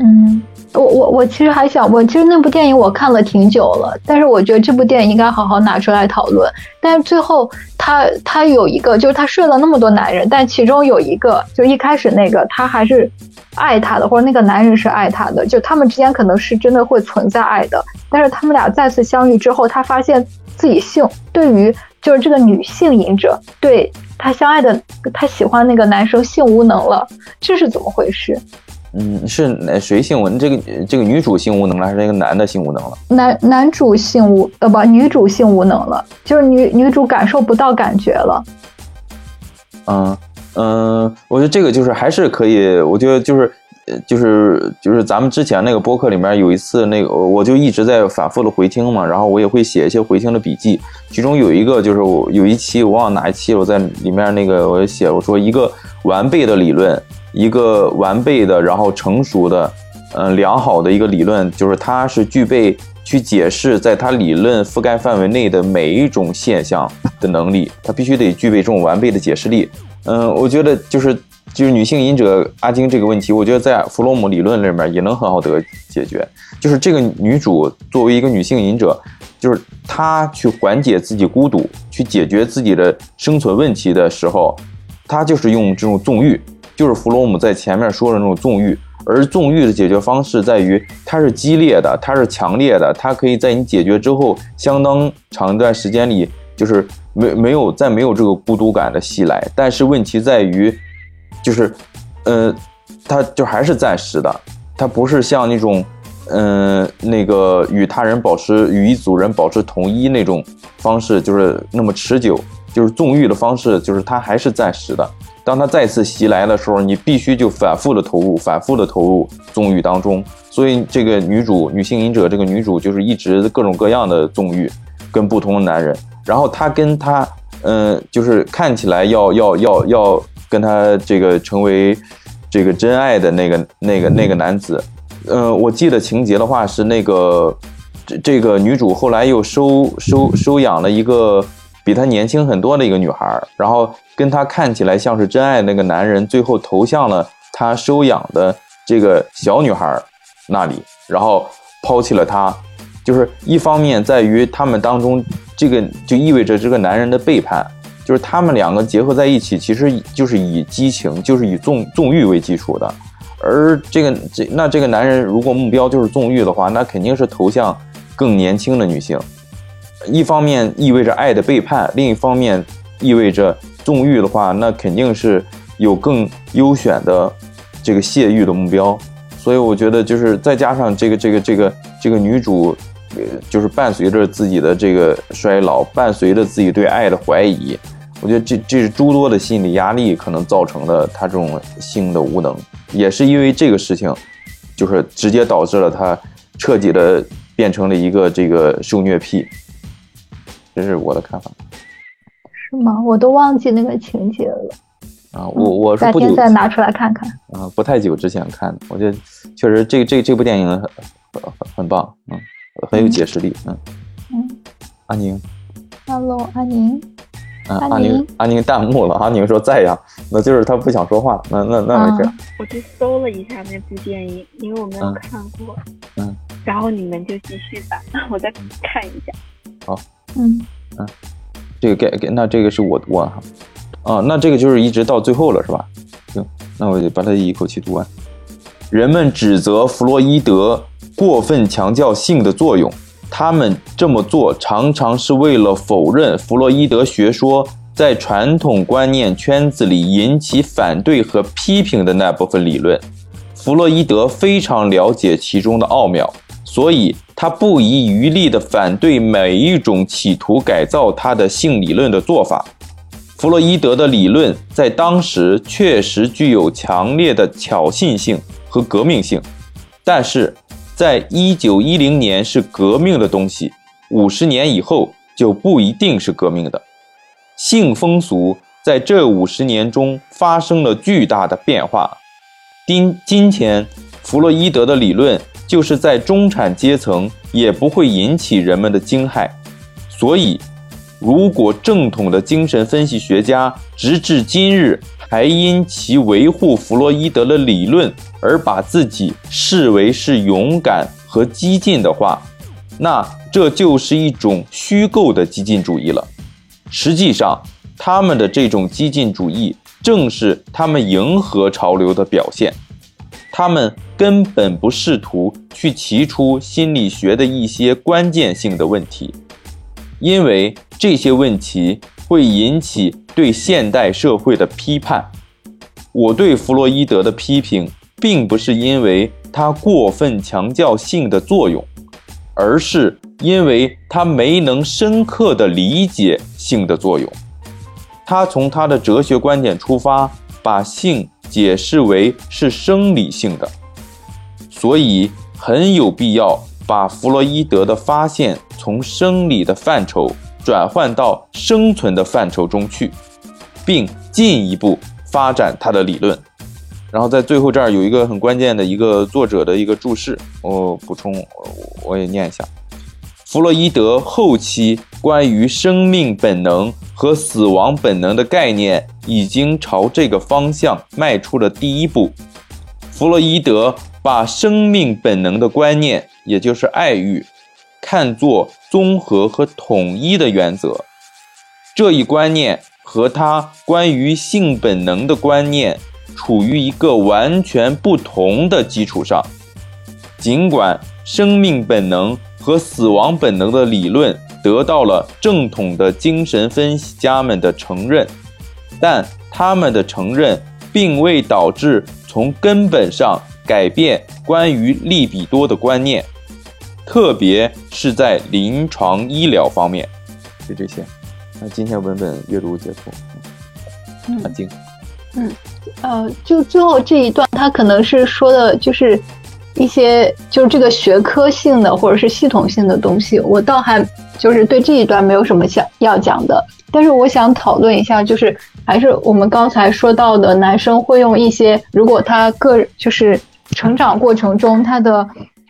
嗯，我我我其实还想，我其实那部电影我看了挺久了，但是我觉得这部电影应该好好拿出来讨论。但是最后他他有一个，就是他睡了那么多男人，但其中有一个，就一开始那个他还是爱他的，或者那个男人是爱他的，就他们之间可能是真的会存在爱的。但是他们俩再次相遇之后，他发现自己性对于就是这个女性隐者对他相爱的他喜欢那个男生性无能了，这是怎么回事？嗯，是哪谁性无？这个这个女主性无能了，还是那个男的性无能了？男男主性无呃不，女主性无能了，就是女女主感受不到感觉了。嗯嗯，我觉得这个就是还是可以，我觉得就是就是就是咱们之前那个播客里面有一次那个，我就一直在反复的回听嘛，然后我也会写一些回听的笔记，其中有一个就是我有一期我忘了哪一期，我在里面那个我写我说一个完备的理论。一个完备的，然后成熟的，嗯，良好的一个理论，就是它是具备去解释在它理论覆盖范围内的每一种现象的能力。它必须得具备这种完备的解释力。嗯，我觉得就是就是女性隐者阿金这个问题，我觉得在弗洛姆理论里面也能很好得解决。就是这个女主作为一个女性隐者，就是她去缓解自己孤独，去解决自己的生存问题的时候，她就是用这种纵欲。就是弗洛姆在前面说的那种纵欲，而纵欲的解决方式在于它是激烈的，它是强烈的，它可以在你解决之后相当长一段时间里，就是没没有再没有这个孤独感的袭来。但是问题在于，就是，呃，它就还是暂时的，它不是像那种，嗯，那个与他人保持与一组人保持统一那种方式，就是那么持久。就是纵欲的方式，就是它还是暂时的。当它再次袭来的时候，你必须就反复的投入，反复的投入纵欲当中。所以这个女主女性隐者这个女主就是一直各种各样的纵欲，跟不同的男人。然后她跟他，嗯，就是看起来要要要要跟他这个成为这个真爱的那个那个那个男子，嗯，我记得情节的话是那个这这个女主后来又收收收养了一个。比她年轻很多的一个女孩，然后跟她看起来像是真爱那个男人，最后投向了她收养的这个小女孩那里，然后抛弃了她。就是一方面在于他们当中，这个就意味着这个男人的背叛，就是他们两个结合在一起，其实就是以激情，就是以纵纵欲为基础的。而这个这那这个男人如果目标就是纵欲的话，那肯定是投向更年轻的女性。一方面意味着爱的背叛，另一方面意味着纵欲的话，那肯定是有更优选的这个泄欲的目标。所以我觉得，就是再加上这个这个这个这个女主，呃，就是伴随着自己的这个衰老，伴随着自己对爱的怀疑，我觉得这这是诸多的心理压力可能造成的她这种性的无能，也是因为这个事情，就是直接导致了她彻底的变成了一个这个受虐癖。这是我的看法，是吗？我都忘记那个情节了。啊，我我是改天再拿出来看看。啊，不太久之前看的，我觉得确实这这这部电影很很很棒，嗯，很有解释力，嗯嗯。阿宁，Hello，阿宁，嗯，阿宁，阿宁弹幕了，阿宁说在呀，那就是他不想说话，那那那没事。我去搜了一下那部电影，因为我没有看过，嗯，然后你们就继续吧，我再看一下。好，嗯嗯，这个给给，那这个是我读完哈，啊，那这个就是一直到最后了是吧？行，那我就把它一口气读完。人们指责弗洛伊德过分强调性的作用，他们这么做常常是为了否认弗洛伊德学说在传统观念圈子里引起反对和批评的那部分理论。弗洛伊德非常了解其中的奥妙，所以他不遗余力地反对每一种企图改造他的性理论的做法。弗洛伊德的理论在当时确实具有强烈的挑衅性。和革命性，但是，在一九一零年是革命的东西，五十年以后就不一定是革命的。性风俗在这五十年中发生了巨大的变化。今今天，弗洛伊德的理论就是在中产阶层也不会引起人们的惊骇。所以，如果正统的精神分析学家直至今日还因其维护弗洛伊德的理论，而把自己视为是勇敢和激进的话，那这就是一种虚构的激进主义了。实际上，他们的这种激进主义正是他们迎合潮流的表现。他们根本不试图去提出心理学的一些关键性的问题，因为这些问题会引起对现代社会的批判。我对弗洛伊德的批评。并不是因为他过分强调性的作用，而是因为他没能深刻地理解性的作用。他从他的哲学观点出发，把性解释为是生理性的，所以很有必要把弗洛伊德的发现从生理的范畴转换到生存的范畴中去，并进一步发展他的理论。然后在最后这儿有一个很关键的一个作者的一个注释，我补充，我也念一下。弗洛伊德后期关于生命本能和死亡本能的概念，已经朝这个方向迈出了第一步。弗洛伊德把生命本能的观念，也就是爱欲，看作综合和统一的原则。这一观念和他关于性本能的观念。处于一个完全不同的基础上，尽管生命本能和死亡本能的理论得到了正统的精神分析家们的承认，但他们的承认并未导致从根本上改变关于利比多的观念，特别是在临床医疗方面。就这些，那今天文本阅读结束。安静，嗯。呃，就最后这一段，他可能是说的，就是一些就是这个学科性的或者是系统性的东西。我倒还就是对这一段没有什么想要讲的，但是我想讨论一下，就是还是我们刚才说到的，男生会用一些，如果他个就是成长过程中他的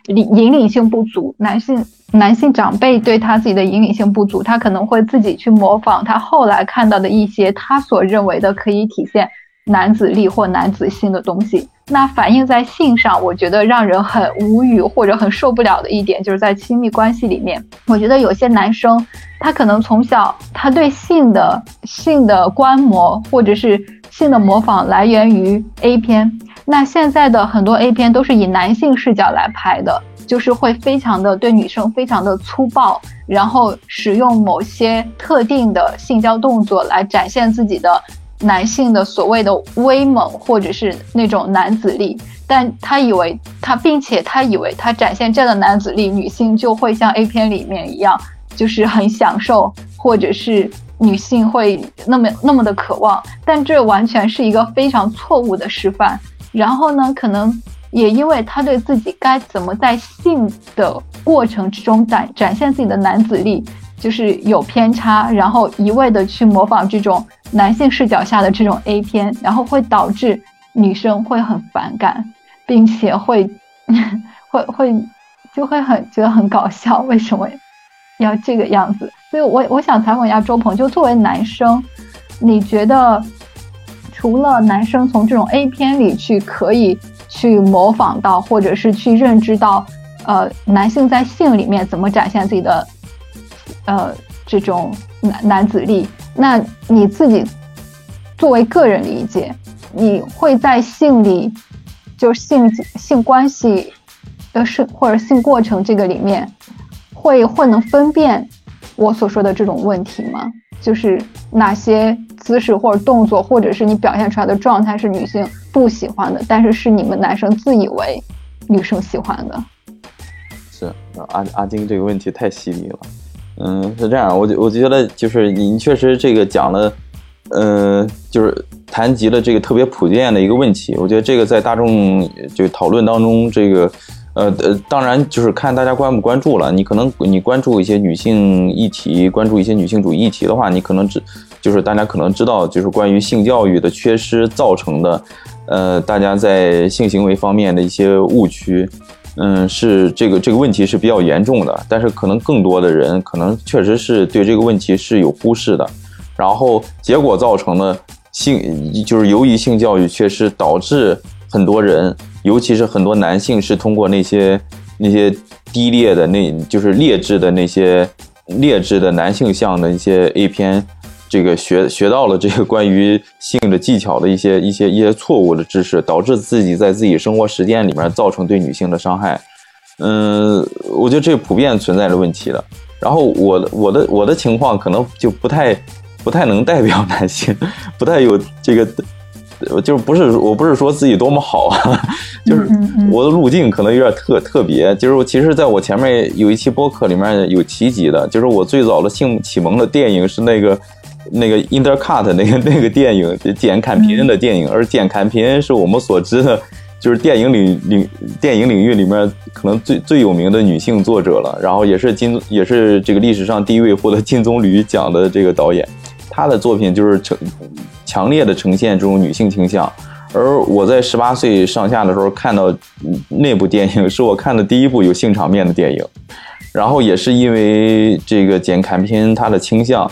引引领性不足，男性男性长辈对他自己的引领性不足，他可能会自己去模仿他后来看到的一些他所认为的可以体现。男子力或男子性的东西，那反映在性上，我觉得让人很无语或者很受不了的一点，就是在亲密关系里面，我觉得有些男生，他可能从小他对性的性的观摩或者是性的模仿来源于 A 片，那现在的很多 A 片都是以男性视角来拍的，就是会非常的对女生非常的粗暴，然后使用某些特定的性交动作来展现自己的。男性的所谓的威猛，或者是那种男子力，但他以为他，并且他以为他展现这样的男子力，女性就会像 A 片里面一样，就是很享受，或者是女性会那么那么的渴望，但这完全是一个非常错误的示范。然后呢，可能也因为他对自己该怎么在性的过程之中展展现自己的男子力，就是有偏差，然后一味的去模仿这种。男性视角下的这种 A 片，然后会导致女生会很反感，并且会 会会就会很觉得很搞笑。为什么？要这个样子。所以我我想采访一下周鹏，就作为男生，你觉得除了男生从这种 A 片里去可以去模仿到，或者是去认知到，呃，男性在性里面怎么展现自己的，呃，这种男男子力，那你自己作为个人理解，你会在性里，就是性性关系的是或者性过程这个里面，会会能分辨？我所说的这种问题吗？就是哪些姿势或者动作，或者是你表现出来的状态是女性不喜欢的，但是是你们男生自以为女生喜欢的。是阿阿金这个问题太犀利了。嗯，是这样，我我觉得就是你确实这个讲了，呃，就是谈及了这个特别普遍的一个问题。我觉得这个在大众就讨论当中这个。呃呃，当然就是看大家关不关注了。你可能你关注一些女性议题，关注一些女性主义议题的话，你可能知就是大家可能知道，就是关于性教育的缺失造成的，呃，大家在性行为方面的一些误区，嗯，是这个这个问题是比较严重的。但是可能更多的人可能确实是对这个问题是有忽视的，然后结果造成的性就是由于性教育缺失导致很多人。尤其是很多男性是通过那些那些低劣的那，就是劣质的那些劣质的男性向的一些 A 片，这个学学到了这个关于性的技巧的一些一些一些错误的知识，导致自己在自己生活实践里面造成对女性的伤害。嗯，我觉得这普遍存在着问题的。然后我的我的我的情况可能就不太不太能代表男性，不太有这个。就是不是我不是说自己多么好啊，就是我的路径可能有点特特别。就是我其实在我前面有一期播客里面有提及的，就是我最早的性启蒙的电影是那个那个 Intercut 那个那个电影简坎平的电影，而简坎平是我们所知的，就是电影领领电影领域里面可能最最有名的女性作者了。然后也是金也是这个历史上第一位获得金棕榈奖的这个导演，他的作品就是呈。强烈的呈现这种女性倾向，而我在十八岁上下的时候看到那部电影，是我看的第一部有性场面的电影。然后也是因为这个简·坎平他的倾向，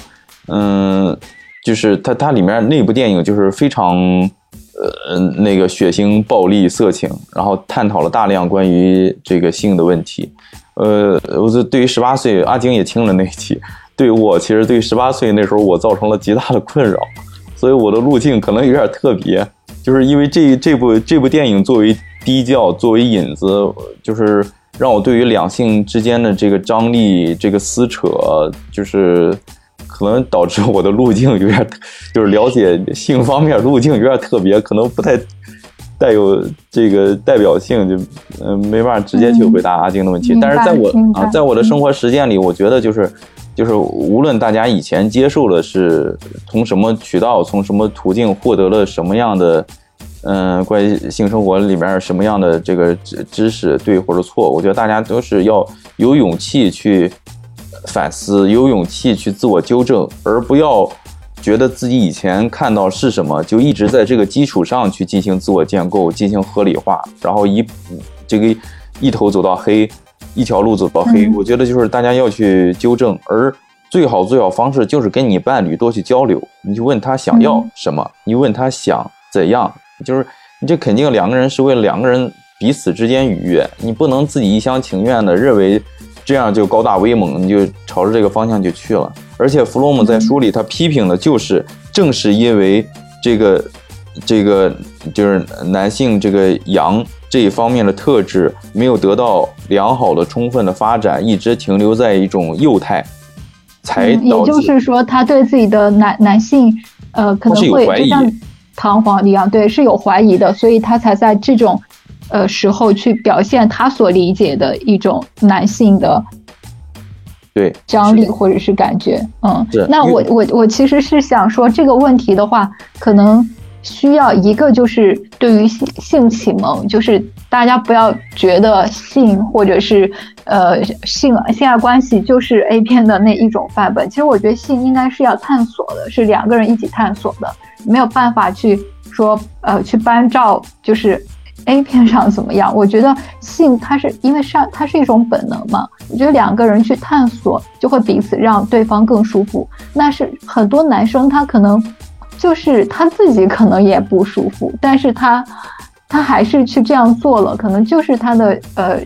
嗯，就是它，它里面那部电影就是非常呃那个血腥、暴力、色情，然后探讨了大量关于这个性的问题。呃，我对于十八岁阿晶也听了那一期，对我其实对十八岁那时候我造成了极大的困扰。所以我的路径可能有点特别，就是因为这这部这部电影作为低教，作为引子，就是让我对于两性之间的这个张力、这个撕扯，就是可能导致我的路径有点，就是了解性方面路径有点特别，可能不太带有这个代表性，就嗯没办法直接去回答阿静的问题。但是在我啊，在我的生活实践里，我觉得就是。就是无论大家以前接受的是从什么渠道、从什么途径获得了什么样的，嗯，关于性生活里面什么样的这个知知识，对或者错，我觉得大家都是要有勇气去反思，有勇气去自我纠正，而不要觉得自己以前看到是什么，就一直在这个基础上去进行自我建构、进行合理化，然后一这个一头走到黑。一条路走到黑，我觉得就是大家要去纠正，而最好最好方式就是跟你伴侣多去交流，你就问他想要什么，你问他想怎样，就是你这肯定两个人是为了两个人彼此之间愉悦，你不能自己一厢情愿的认为这样就高大威猛，你就朝着这个方向就去了。而且弗洛姆在书里他批评的就是，正是因为这个这个就是男性这个阳。这一方面的特质没有得到良好的、充分的发展，一直停留在一种幼态，才也就是说，他对自己的男男性，呃，可能会就像弹簧一样，对，是有怀疑的，所以他才在这种呃时候去表现他所理解的一种男性的对张力或者是感觉。嗯，那我我我其实是想说这个问题的话，可能。需要一个就是对于性性启蒙，就是大家不要觉得性或者是呃性性爱关系就是 A 片的那一种范本。其实我觉得性应该是要探索的，是两个人一起探索的，没有办法去说呃去搬照，就是 A 片上怎么样？我觉得性它是因为上它是一种本能嘛。我觉得两个人去探索，就会彼此让对方更舒服。那是很多男生他可能就是他自己可能也不舒服，但是他他还是去这样做了，可能就是他的呃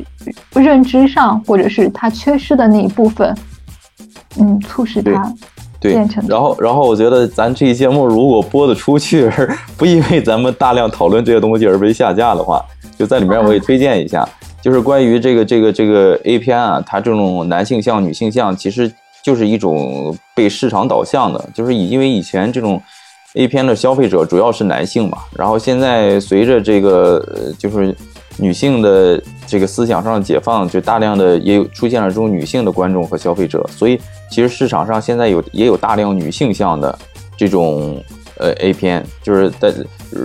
认知上或者是他缺失的那一部分，嗯，促使他。对，然后，然后我觉得咱这期节目如果播得出去，而 不因为咱们大量讨论这些东西而被下架的话，就在里面我也推荐一下，就是关于这个这个这个 A 片啊，它这种男性向、女性向，其实就是一种被市场导向的，就是以因为以前这种 A 片的消费者主要是男性嘛，然后现在随着这个就是女性的这个思想上的解放，就大量的也有出现了这种女性的观众和消费者，所以。其实市场上现在有也有大量女性向的这种呃 A 片，就是在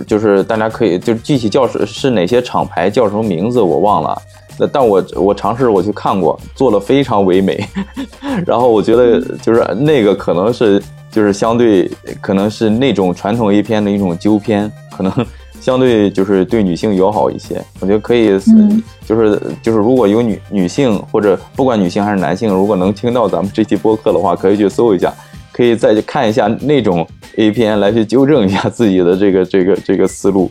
就是大家可以就具体叫是是哪些厂牌叫什么名字我忘了，那但我我尝试我去看过，做的非常唯美，然后我觉得就是那个可能是就是相对可能是那种传统 A 片的一种纠偏，可能。相对就是对女性友好一些，我觉得可以，就是就是如果有女女性或者不管女性还是男性，如果能听到咱们这期播客的话，可以去搜一下，可以再去看一下那种 A 片来去纠正一下自己的这个这个这个思路。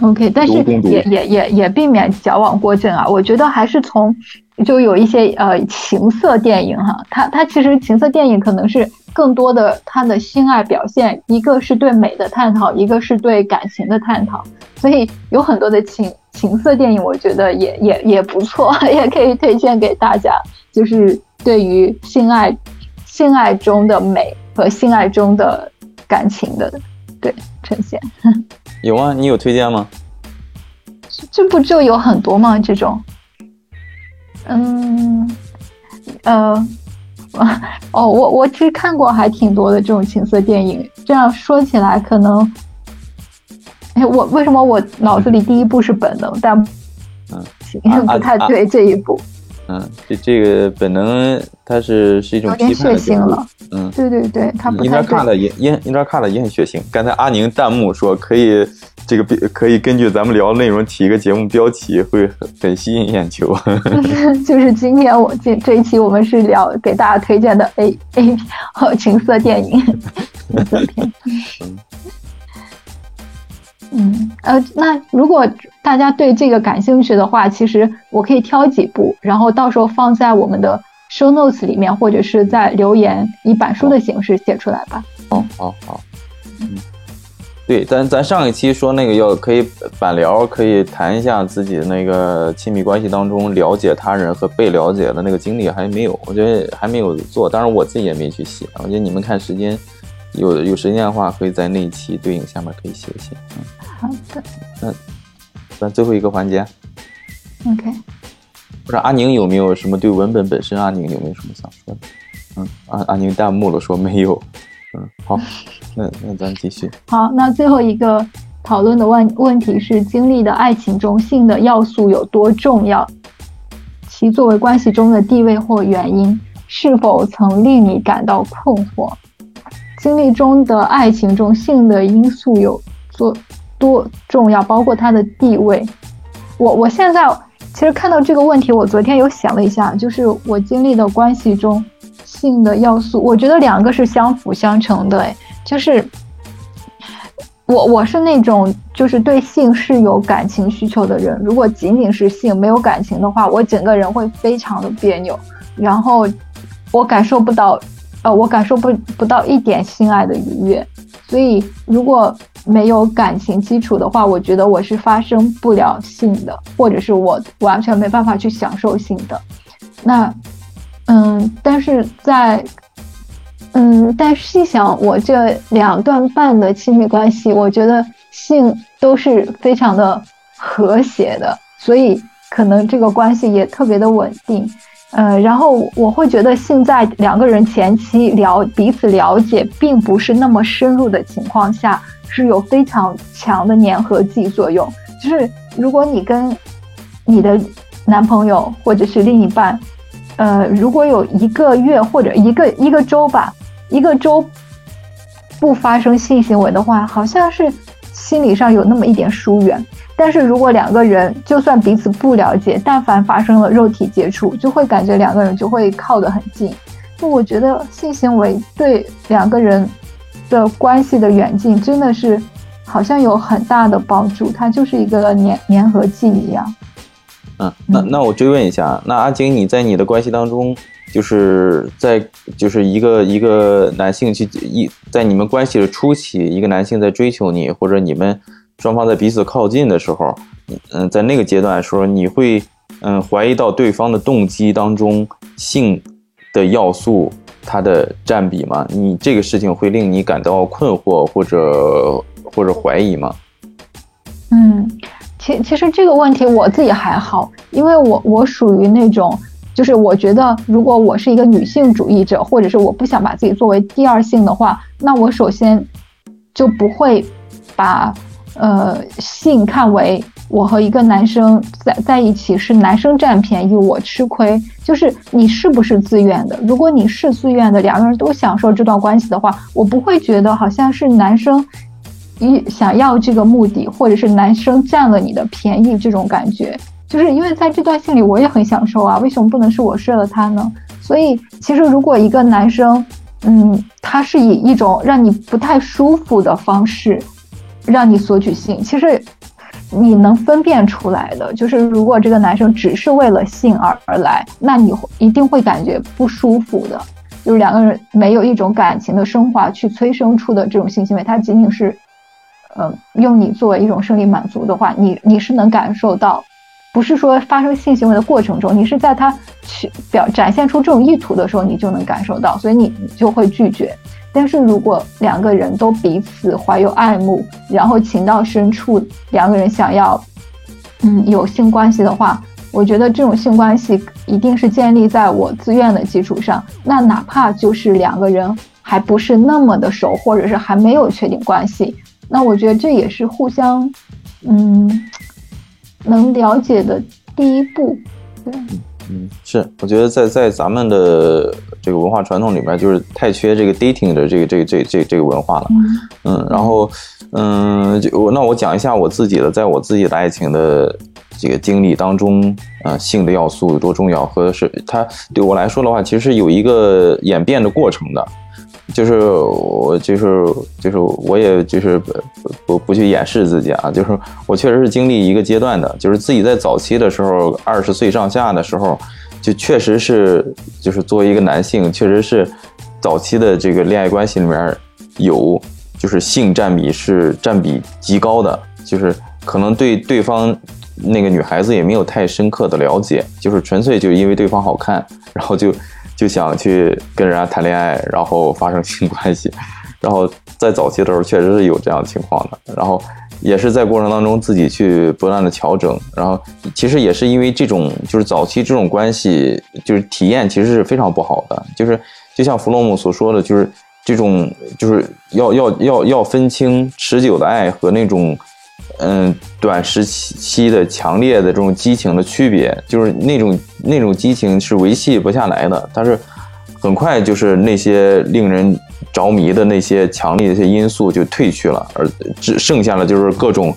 OK，但是也也也也避免矫枉过正啊，我觉得还是从。就有一些呃情色电影哈，它它其实情色电影可能是更多的它的性爱表现，一个是对美的探讨，一个是对感情的探讨，所以有很多的情情色电影，我觉得也也也不错，也可以推荐给大家。就是对于性爱、性爱中的美和性爱中的感情的对呈现。有啊，你有推荐吗？这不就有很多吗？这种。嗯，呃，哦，我我其实看过还挺多的这种情色电影。这样说起来，可能，哎，我为什么我脑子里第一部是本能，但嗯，不太对这一部。嗯，这这个本能，它是是一种批判性了。嗯，对对对，他不太看了也也应该看了也很血腥。刚才阿宁弹幕说可以。这个可以根据咱们聊的内容起一个节目标题，会很很吸引眼球。就是今天我这这一期我们是聊给大家推荐的 A A 好情色电影，情色片。嗯呃，那如果大家对这个感兴趣的话，其实我可以挑几部，然后到时候放在我们的 show notes 里面，或者是在留言以板书的形式写出来吧。哦，好好，嗯。对，咱咱上一期说那个要可以板聊，可以谈一下自己那个亲密关系当中了解他人和被了解的那个经历，还没有，我觉得还没有做，当然我自己也没去写。我觉得你们看时间有有时间的话，可以在那一期对应下面可以写一写。嗯，好的。那咱最后一个环节，OK。不知道阿宁有没有什么对文本本身，阿宁有没有什么想说的？嗯，阿阿宁弹幕了说没有。嗯，好。那那咱继续。好，那最后一个讨论的问问题是：经历的爱情中性的要素有多重要？其作为关系中的地位或原因，是否曾令你感到困惑？经历中的爱情中性的因素有做多重要？包括它的地位。我我现在其实看到这个问题，我昨天有想了一下，就是我经历的关系中性的要素，我觉得两个是相辅相成的，就是我，我是那种就是对性是有感情需求的人。如果仅仅是性没有感情的话，我整个人会非常的别扭，然后我感受不到，呃，我感受不不到一点性爱的愉悦。所以如果没有感情基础的话，我觉得我是发生不了性的，或者是我完全没办法去享受性的。那，嗯，但是在。嗯，但细想我这两段半的亲密关系，我觉得性都是非常的和谐的，所以可能这个关系也特别的稳定。呃，然后我会觉得现在两个人前期了彼此了解，并不是那么深入的情况下，是有非常强的粘合剂作用。就是如果你跟你的男朋友或者是另一半，呃，如果有一个月或者一个一个周吧。一个周不发生性行为的话，好像是心理上有那么一点疏远。但是如果两个人就算彼此不了解，但凡发生了肉体接触，就会感觉两个人就会靠得很近。那我觉得性行为对两个人的关系的远近真的是好像有很大的帮助，它就是一个粘粘合剂一样。嗯，那那我追问一下，那阿晶你在你的关系当中，就是在就是一个一个男性去一在你们关系的初期，一个男性在追求你，或者你们双方在彼此靠近的时候，嗯，在那个阶段的时候，你会嗯怀疑到对方的动机当中性的要素它的占比吗？你这个事情会令你感到困惑或者或者怀疑吗？嗯。其其实这个问题我自己还好，因为我我属于那种，就是我觉得如果我是一个女性主义者，或者是我不想把自己作为第二性的话，那我首先就不会把呃性看为我和一个男生在在一起是男生占便宜我吃亏，就是你是不是自愿的？如果你是自愿的，两个人都享受这段关系的话，我不会觉得好像是男生。一想要这个目的，或者是男生占了你的便宜，这种感觉，就是因为在这段戏里我也很享受啊，为什么不能是我睡了他呢？所以其实如果一个男生，嗯，他是以一种让你不太舒服的方式，让你索取性，其实你能分辨出来的，就是如果这个男生只是为了性而而来，那你一定会感觉不舒服的，就是两个人没有一种感情的升华去催生出的这种性行为，他仅仅是。嗯，用你作为一种生理满足的话，你你是能感受到，不是说发生性行为的过程中，你是在他去表展现出这种意图的时候，你就能感受到，所以你就会拒绝。但是如果两个人都彼此怀有爱慕，然后情到深处，两个人想要嗯有性关系的话，我觉得这种性关系一定是建立在我自愿的基础上。那哪怕就是两个人还不是那么的熟，或者是还没有确定关系。那我觉得这也是互相，嗯，能了解的第一步。对，嗯，是，我觉得在在咱们的这个文化传统里面，就是太缺这个 dating 的这个这个这这这个文化了。嗯，然后，嗯，就我那我讲一下我自己的，在我自己的爱情的这个经历当中，呃，性的要素有多重要，和是它对我来说的话，其实是有一个演变的过程的。就是我，就是就是我，也就是不不不去掩饰自己啊，就是我确实是经历一个阶段的，就是自己在早期的时候，二十岁上下的时候，就确实是就是作为一个男性，确实是早期的这个恋爱关系里面有就是性占比是占比极高的，就是可能对对方那个女孩子也没有太深刻的了解，就是纯粹就因为对方好看，然后就。就想去跟人家谈恋爱，然后发生性关系，然后在早期的时候确实是有这样的情况的，然后也是在过程当中自己去不断的调整，然后其实也是因为这种就是早期这种关系就是体验其实是非常不好的，就是就像弗洛姆所说的，就是这种就是要要要要分清持久的爱和那种。嗯，短时期的强烈的这种激情的区别，就是那种那种激情是维系不下来的，但是很快就是那些令人着迷的那些强烈的一些因素就褪去了，而只剩下了就是各种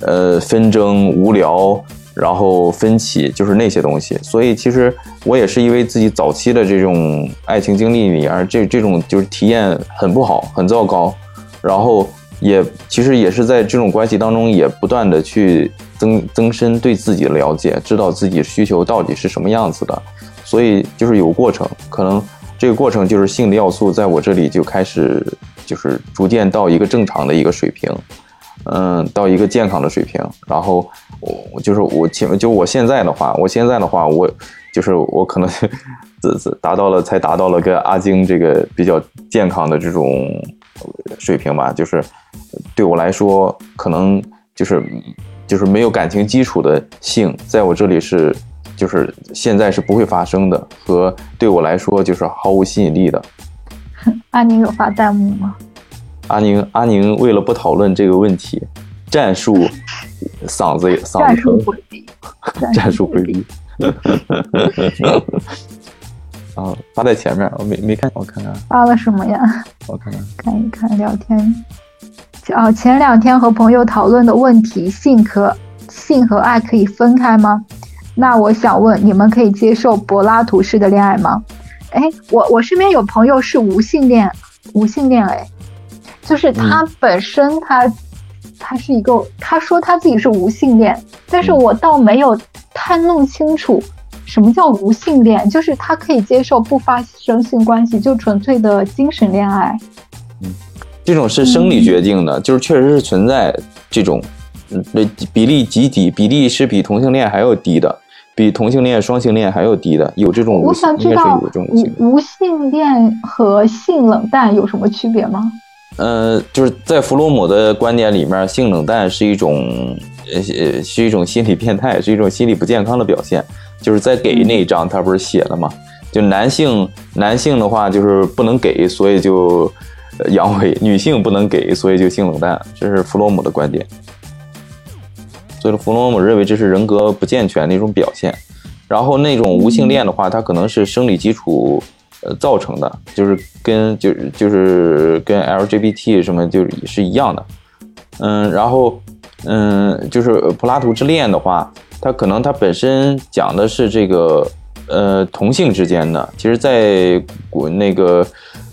呃纷争、无聊，然后分歧，就是那些东西。所以其实我也是因为自己早期的这种爱情经历里，而这这种就是体验很不好、很糟糕，然后。也其实也是在这种关系当中，也不断的去增增深对自己的了解，知道自己需求到底是什么样子的，所以就是有过程，可能这个过程就是性的要素在我这里就开始就是逐渐到一个正常的一个水平，嗯，到一个健康的水平，然后我就是我前就我现在的话，我现在的话，我就是我可能 这这达到了才达到了跟阿晶这个比较健康的这种。水平吧，就是对我来说，可能就是就是没有感情基础的性，在我这里是就是现在是不会发生的，和对我来说就是毫无吸引力的。阿宁有发弹幕吗？阿宁，阿宁为了不讨论这个问题，战术嗓子嗓子战术回避，战术回避。啊，发在前面，我没没看，我看看发了什么呀？我看看，看一看聊天。哦，前两天和朋友讨论的问题，性和性和爱可以分开吗？那我想问，你们可以接受柏拉图式的恋爱吗？哎，我我身边有朋友是无性恋，无性恋哎，就是他本身他他是一个，他说他自己是无性恋，但是我倒没有太弄清楚什么叫无性恋，就是他可以接受不发生性关系，就纯粹的精神恋爱。嗯，这种是生理决定的，就是确实是存在这种，那比例极低，比例是比同性恋还要低的。比同性恋、双性恋还要低的，有这种，我想知道无无性恋和性冷淡有什么区别吗？呃，就是在弗洛姆的观点里面，性冷淡是一种呃是一种心理变态，是一种心理不健康的表现。就是在给那一章，他不是写了吗？就男性男性的话就是不能给，所以就阳痿；女性不能给，所以就性冷淡。这是弗洛姆的观点。所以弗洛姆认为这是人格不健全的一种表现，然后那种无性恋的话，它可能是生理基础呃造成的，就是跟就是就是跟 LGBT 什么就是一样的，嗯，然后嗯，就是柏拉图之恋的话，它可能它本身讲的是这个呃同性之间的，其实在古那个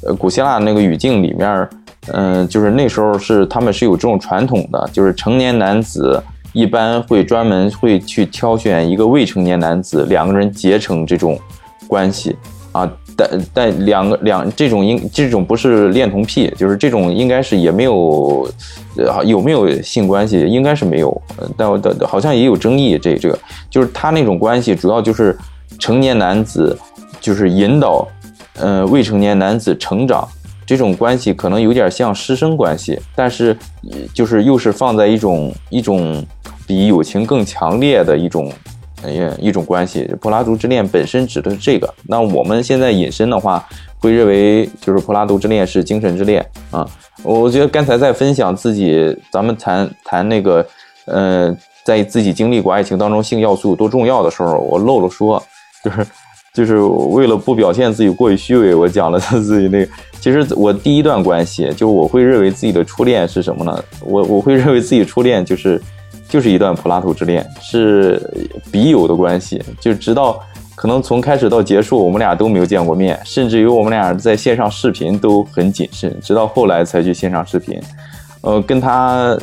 呃古希腊那个语境里面，嗯，就是那时候是他们是有这种传统的，就是成年男子。一般会专门会去挑选一个未成年男子，两个人结成这种关系啊，但但两个两这种应这种不是恋童癖，就是这种应该是也没有，呃有没有性关系应该是没有，但但好像也有争议，这这个就是他那种关系主要就是成年男子就是引导，呃未成年男子成长。这种关系可能有点像师生关系，但是就是又是放在一种一种比友情更强烈的一种呃一种关系。柏拉图之恋本身指的是这个。那我们现在引申的话，会认为就是柏拉图之恋是精神之恋啊。我觉得刚才在分享自己，咱们谈谈那个呃，在自己经历过爱情当中性要素有多重要的时候，我漏了说，就是。就是为了不表现自己过于虚伪，我讲了他自己那个。其实我第一段关系，就我会认为自己的初恋是什么呢？我我会认为自己初恋就是就是一段柏拉图之恋，是笔友的关系。就直到可能从开始到结束，我们俩都没有见过面，甚至于我们俩在线上视频都很谨慎，直到后来才去线上视频。呃，跟他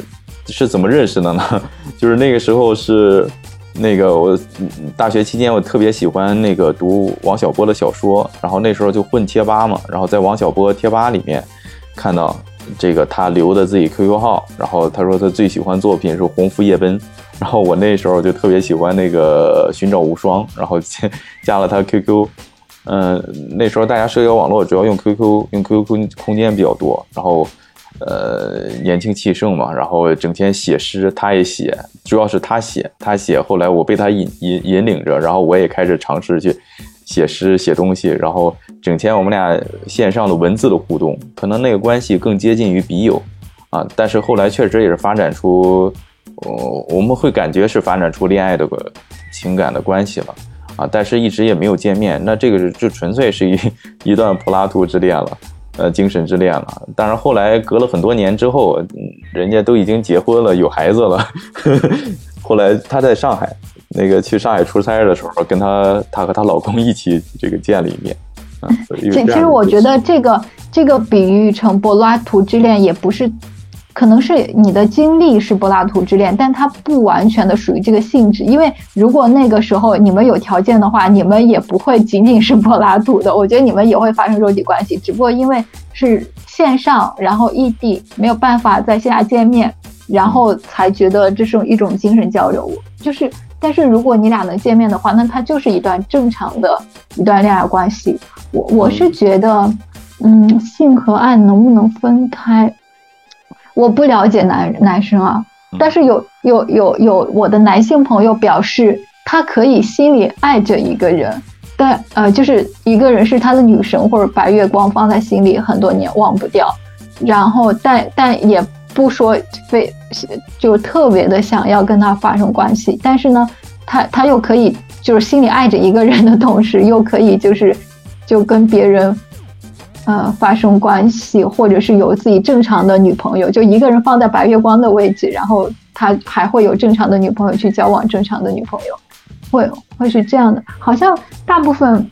是怎么认识的呢？就是那个时候是。那个我大学期间我特别喜欢那个读王小波的小说，然后那时候就混贴吧嘛，然后在王小波贴吧里面看到这个他留的自己 QQ 号，然后他说他最喜欢作品是《红拂夜奔》，然后我那时候就特别喜欢那个《寻找无双》，然后加加了他 QQ，嗯，那时候大家社交网络主要用 QQ，用 QQ 空空间比较多，然后。呃，年轻气盛嘛，然后整天写诗，他也写，主要是他写，他写。后来我被他引引引领着，然后我也开始尝试去写诗、写东西，然后整天我们俩线上的文字的互动，可能那个关系更接近于笔友啊。但是后来确实也是发展出，我我们会感觉是发展出恋爱的个情感的关系了啊，但是一直也没有见面，那这个是就纯粹是一一段柏拉图之恋了。呃，精神之恋了。但是后来隔了很多年之后，人家都已经结婚了，有孩子了。后来她在上海，那个去上海出差的时候，跟她她和她老公一起这个见了一面。啊，其其实我觉得这个这个比喻成柏拉图之恋也不是。可能是你的经历是柏拉图之恋，但它不完全的属于这个性质。因为如果那个时候你们有条件的话，你们也不会仅仅是柏拉图的。我觉得你们也会发生肉体关系，只不过因为是线上，然后异地没有办法在线下见面，然后才觉得这是一种精神交流。就是，但是如果你俩能见面的话，那它就是一段正常的一段恋爱关系。我我是觉得，嗯，性和爱能不能分开？我不了解男男生啊，但是有有有有我的男性朋友表示，他可以心里爱着一个人，但呃，就是一个人是他的女神或者白月光，放在心里很多年忘不掉，然后但但也不说非就特别的想要跟他发生关系，但是呢，他他又可以就是心里爱着一个人的同时，又可以就是就跟别人。呃，发生关系，或者是有自己正常的女朋友，就一个人放在白月光的位置，然后他。还会有正常的女朋友去交往正常的女朋友，会会是这样的。好像大部分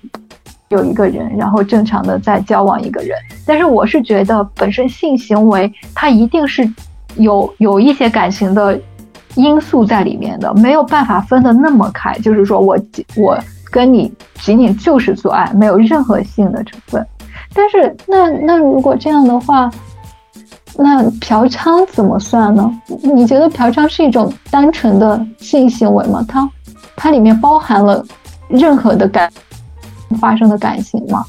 有一个人，然后正常的在交往一个人，但是我是觉得本身性行为它一定是有有一些感情的因素在里面的，没有办法分得那么开。就是说我我跟你仅仅就是做爱，没有任何性的成分。但是那那如果这样的话。那嫖娼怎么算呢？你觉得嫖娼是一种单纯的性行为吗？它它里面包含了任何的感发生的感情吗？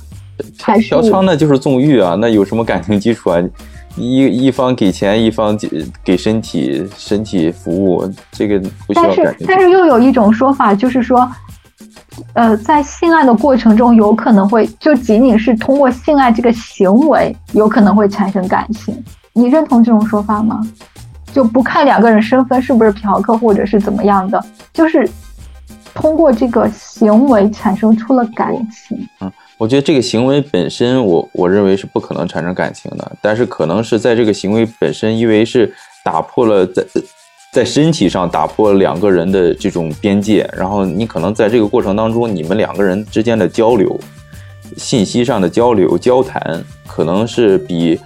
还是嫖娼那就是纵欲啊？那有什么感情基础啊？一一方给钱，一方给给身体身体服务，这个不需要感情。但是但是又有一种说法，就是说，呃，在性爱的过程中，有可能会就仅仅是通过性爱这个行为，有可能会产生感情。你认同这种说法吗？就不看两个人身份是不是嫖客或者是怎么样的，就是通过这个行为产生出了感情。嗯，我觉得这个行为本身，我我认为是不可能产生感情的，但是可能是在这个行为本身，因为是打破了在在身体上打破两个人的这种边界，然后你可能在这个过程当中，你们两个人之间的交流、信息上的交流、交谈，可能是比。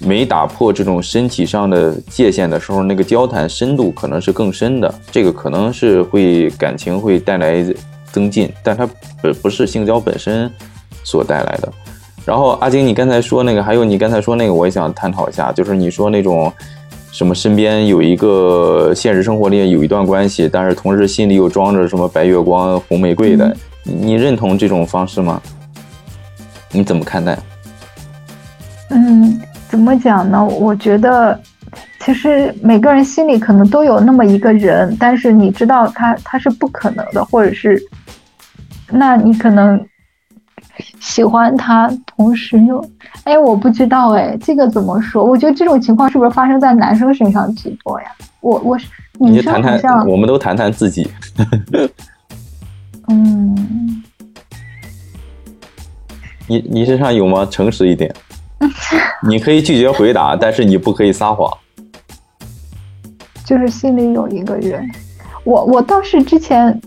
没打破这种身体上的界限的时候，那个交谈深度可能是更深的，这个可能是会感情会带来增进，但它不不是性交本身所带来的。然后阿晶，你刚才说那个，还有你刚才说那个，我也想探讨一下，就是你说那种什么身边有一个现实生活里有一段关系，但是同时心里又装着什么白月光、红玫瑰的，你认同这种方式吗？你怎么看待？嗯。怎么讲呢？我觉得，其实每个人心里可能都有那么一个人，但是你知道他他是不可能的，或者是，那你可能喜欢他，同时又，哎，我不知道，哎，这个怎么说？我觉得这种情况是不是发生在男生身上居多呀？我我是你谈谈，我们都谈谈自己。嗯，你你身上有吗？诚实一点。你可以拒绝回答，但是你不可以撒谎。就是心里有一个人，我我倒是之前，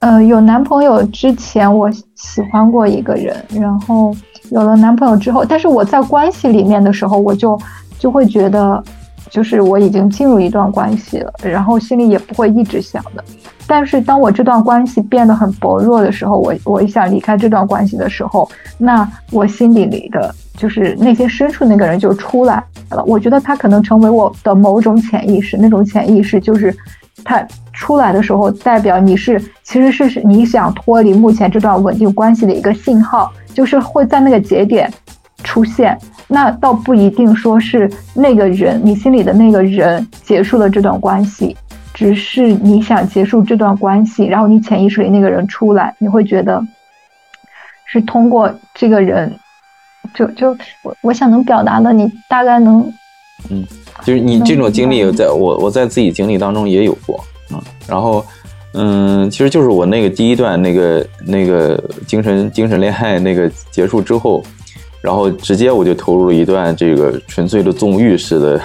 呃，有男朋友之前，我喜欢过一个人，然后有了男朋友之后，但是我在关系里面的时候，我就就会觉得，就是我已经进入一段关系了，然后心里也不会一直想的。但是当我这段关系变得很薄弱的时候，我我想离开这段关系的时候，那我心底里的。就是内心深处那个人就出来了，我觉得他可能成为我的某种潜意识，那种潜意识就是他出来的时候，代表你是其实是你想脱离目前这段稳定关系的一个信号，就是会在那个节点出现。那倒不一定说是那个人，你心里的那个人结束了这段关系，只是你想结束这段关系，然后你潜意识里那个人出来，你会觉得是通过这个人。就就我我想能表达的，你大概能，嗯，就是你这种经历，在我我在自己经历当中也有过，嗯，然后，嗯，其实就是我那个第一段那个那个精神精神恋爱那个结束之后，然后直接我就投入了一段这个纯粹的纵欲式的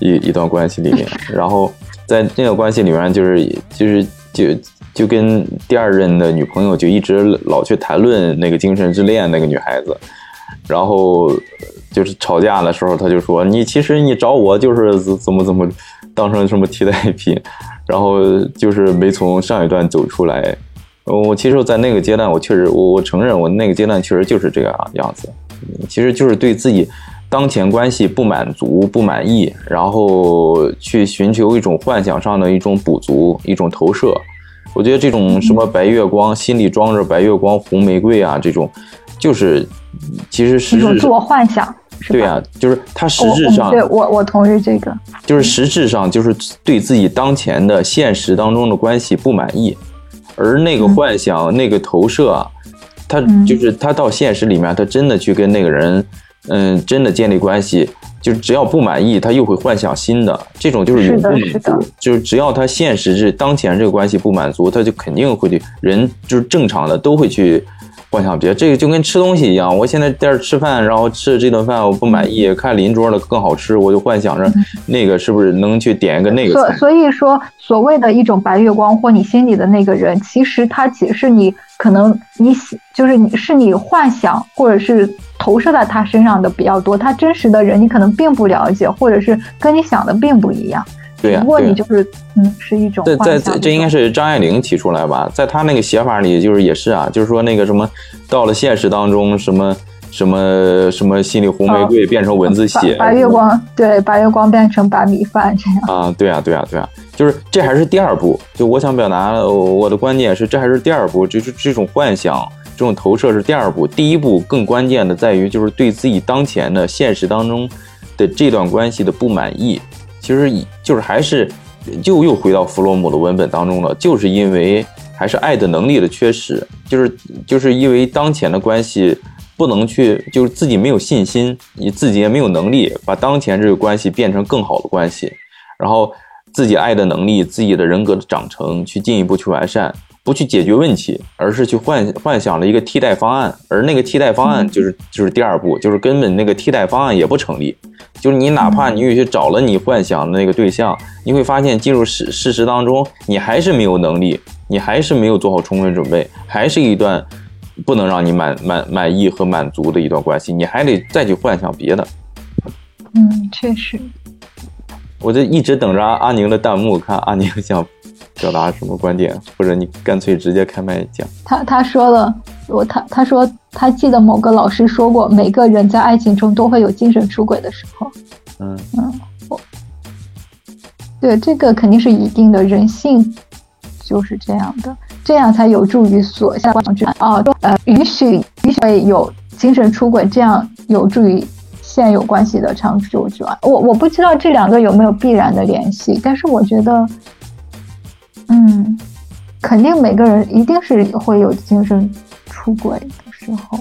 一一段关系里面，然后在那个关系里面，就是就是就就跟第二任的女朋友就一直老去谈论那个精神之恋那个女孩子。然后就是吵架的时候，他就说：“你其实你找我就是怎么怎么当成什么替代品，然后就是没从上一段走出来。”我其实，在那个阶段，我确实，我我承认，我那个阶段确实就是这个样子，其实就是对自己当前关系不满足、不满意，然后去寻求一种幻想上的一种补足、一种投射。我觉得这种什么白月光，心里装着白月光、红玫瑰啊，这种。就是，其实是一种自我幻想，对啊，就是他实质上，对我我同意这个，就是实质上就是对自己当前的现实当中的关系不满意，而那个幻想、那个投射啊，他就是他到现实里面，他真的去跟那个人，嗯，真的建立关系，就是只要不满意，他又会幻想新的，这种就是永不满足，就是只要他现实是当前这个关系不满足，他就肯定会去人就是正常的都会去。幻想别，这个就跟吃东西一样。我现在在这吃饭，然后吃这顿饭我不满意，看邻桌的更好吃，我就幻想着那个是不是能去点一个那个所所以说，所谓的一种白月光或你心里的那个人，其实他只是你可能你就是你是你幻想或者是投射在他身上的比较多，他真实的人你可能并不了解，或者是跟你想的并不一样。对呀，不过你就是嗯，是一种在在这应该是张爱玲提出来吧，在她那个写法里，就是也是啊，就是说那个什么，到了现实当中，什么什么什么心里红玫瑰变成蚊子血，白月光对白月光变成白米饭这样啊，对啊对啊对啊，就是这还是第二步，就我想表达我的观点是，这还是第二步，就是这种幻想，这种投射是第二步，第一步更关键的在于就是对自己当前的现实当中的这段关系的不满意。其实就是还是，就又回到弗洛姆的文本当中了，就是因为还是爱的能力的缺失，就是就是因为当前的关系不能去，就是自己没有信心，你自己也没有能力把当前这个关系变成更好的关系，然后自己爱的能力、自己的人格的长成去进一步去完善。不去解决问题，而是去幻幻想了一个替代方案，而那个替代方案就是就是第二步，就是根本那个替代方案也不成立。就是你哪怕你有些找了你幻想的那个对象，你会发现进入事事实当中，你还是没有能力，你还是没有做好充分准备，还是一段不能让你满满满意和满足的一段关系，你还得再去幻想别的。嗯，确实。我就一直等着阿阿宁的弹幕，看阿宁想。表达什么观点，或者你干脆直接开麦讲。他他说了，我他他说他记得某个老师说过，每个人在爱情中都会有精神出轨的时候。嗯嗯，我对这个肯定是一定的人性就是这样的，这样才有助于锁下关系哦，呃，允许允许有精神出轨，这样有助于现有关系的长久久。我我不知道这两个有没有必然的联系，但是我觉得。嗯，肯定每个人一定是会有精神出轨的时候。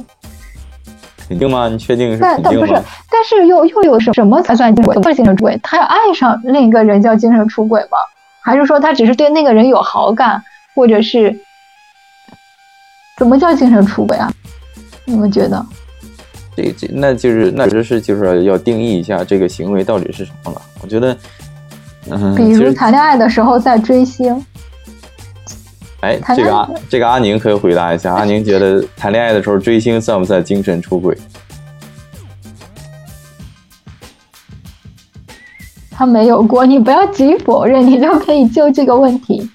肯定吗？你确定是？但但不是，但是又又有什什么才算精神？不是精神出轨，他要爱上另一个人叫精神出轨吗？还是说他只是对那个人有好感，或者是怎么叫精神出轨啊？你们觉得？这这那就是那就是就是要定义一下这个行为到底是什么了。我觉得，嗯，比如谈恋爱的时候在追星。哎，这个阿这个阿宁可以回答一下。阿宁觉得谈恋爱的时候追星算不算精神出轨？他没有过，你不要急于否认，你就可以就这个问题。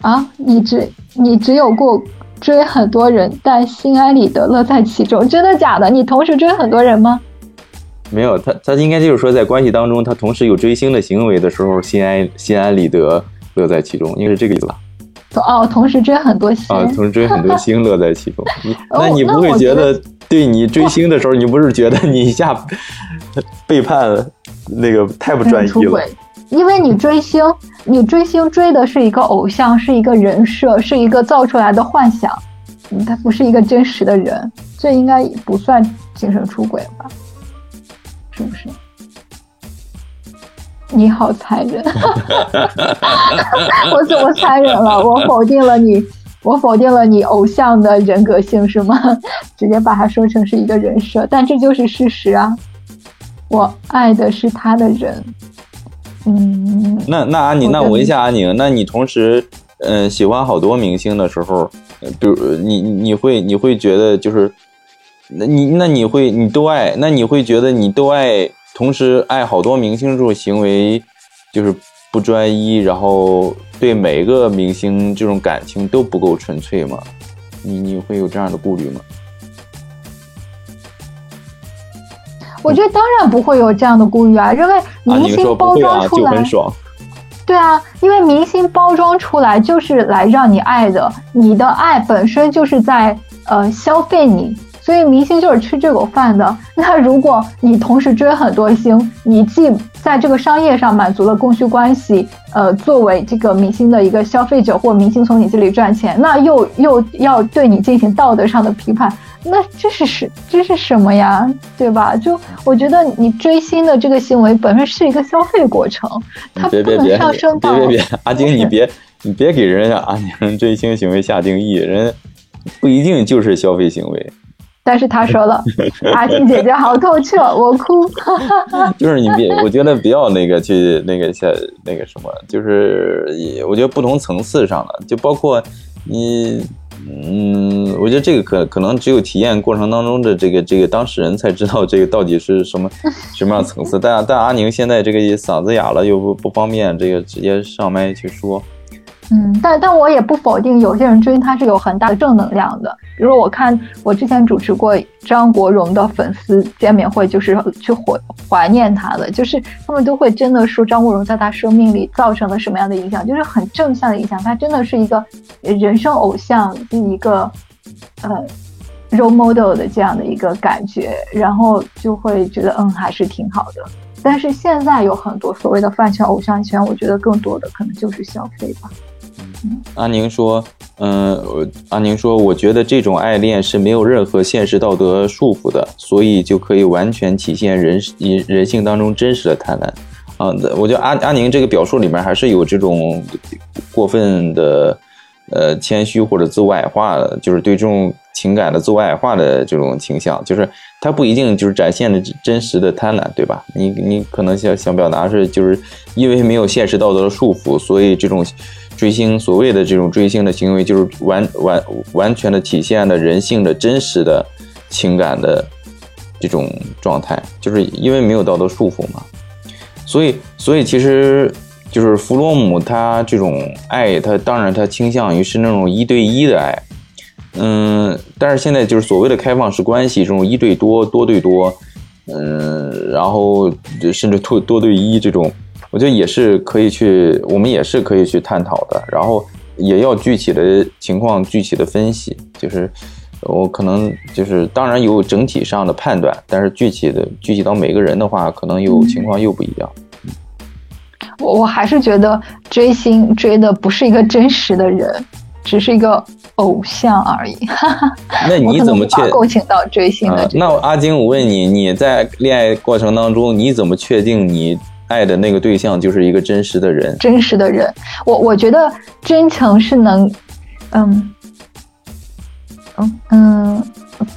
啊，你只你只有过追很多人，但心安理得，乐在其中，真的假的？你同时追很多人吗？没有，他他应该就是说，在关系当中，他同时有追星的行为的时候，心安心安理得。乐在其中，应该是这个意思吧？哦，同时追很多星啊，同时追很多星，乐在其中。那你不会觉得，对你追星的时候，你不是觉得你一下背叛了那个太不专一了？因为你追星，你追星追的是一个偶像，是一个人设，是一个造出来的幻想，他不是一个真实的人，这应该不算精神出轨吧？是不是？你好残忍！我怎么残忍了？我否定了你，我否定了你偶像的人格性是吗？直接把它说成是一个人设，但这就是事实啊！我爱的是他的人。嗯，那那阿宁，那我问一下阿宁，那你同时嗯喜欢好多明星的时候，比如你你会你会觉得就是，那你那你会你都爱，那你会觉得你都爱？同时爱好多明星这种行为，就是不专一，然后对每一个明星这种感情都不够纯粹吗？你你会有这样的顾虑吗？我觉得当然不会有这样的顾虑啊，因为明星包装出来就很爽，对啊，因为明星包装出来就是来让你爱的，你的爱本身就是在呃消费你。所以明星就是吃这口饭的。那如果你同时追很多星，你既在这个商业上满足了供需关系，呃，作为这个明星的一个消费者或明星从你这里赚钱，那又又要对你进行道德上的批判，那这是是这是什么呀？对吧？就我觉得你追星的这个行为本身是一个消费过程，它不能上升到别别别，阿晶你别你别给人家阿宁追星行为下定义，人。不一定就是消费行为。但是他说了，阿静姐姐好透彻，我哭。就是你别，我觉得不要那个去那个像那个什么，就是我觉得不同层次上的，就包括你，嗯，我觉得这个可可能只有体验过程当中的这个这个当事人才知道这个到底是什么 什么样层次。但但阿宁现在这个嗓子哑了，又不不方便这个直接上麦去说。嗯，但但我也不否定有些人追他是有很大的正能量的。比如我看我之前主持过张国荣的粉丝见面会，就是去怀怀念他的，就是他们都会真的说张国荣在他生命里造成了什么样的影响，就是很正向的影响。他真的是一个人生偶像，一个呃 role model 的这样的一个感觉，然后就会觉得嗯还是挺好的。但是现在有很多所谓的饭圈偶像圈，我觉得更多的可能就是消费吧。阿宁说：“嗯，阿宁说，我觉得这种爱恋是没有任何现实道德束缚的，所以就可以完全体现人人性当中真实的贪婪。啊，我觉得阿阿宁这个表述里面还是有这种过分的呃谦虚或者自我矮化的，就是对这种情感的自我矮化的这种倾向，就是他不一定就是展现的真实的贪婪，对吧？你你可能想想表达是，就是因为没有现实道德的束缚，所以这种。”追星所谓的这种追星的行为，就是完完完全的体现了人性的真实的情感的这种状态，就是因为没有道德束缚嘛。所以，所以其实就是弗洛姆他这种爱，他当然他倾向于是那种一对一的爱，嗯，但是现在就是所谓的开放式关系，这种一对多、多对多，嗯，然后甚至多多对一这种。我觉得也是可以去，我们也是可以去探讨的，然后也要具体的情况具体的分析。就是我可能就是当然有整体上的判断，但是具体的具体到每个人的话，可能又情况又不一样。我我还是觉得追星追的不是一个真实的人，只是一个偶像而已。那你 怎么确共情到追星的？那阿金，我问你，你在恋爱过程当中，你怎么确定你？爱的那个对象就是一个真实的人，真实的人。我我觉得真诚是能，嗯，嗯嗯，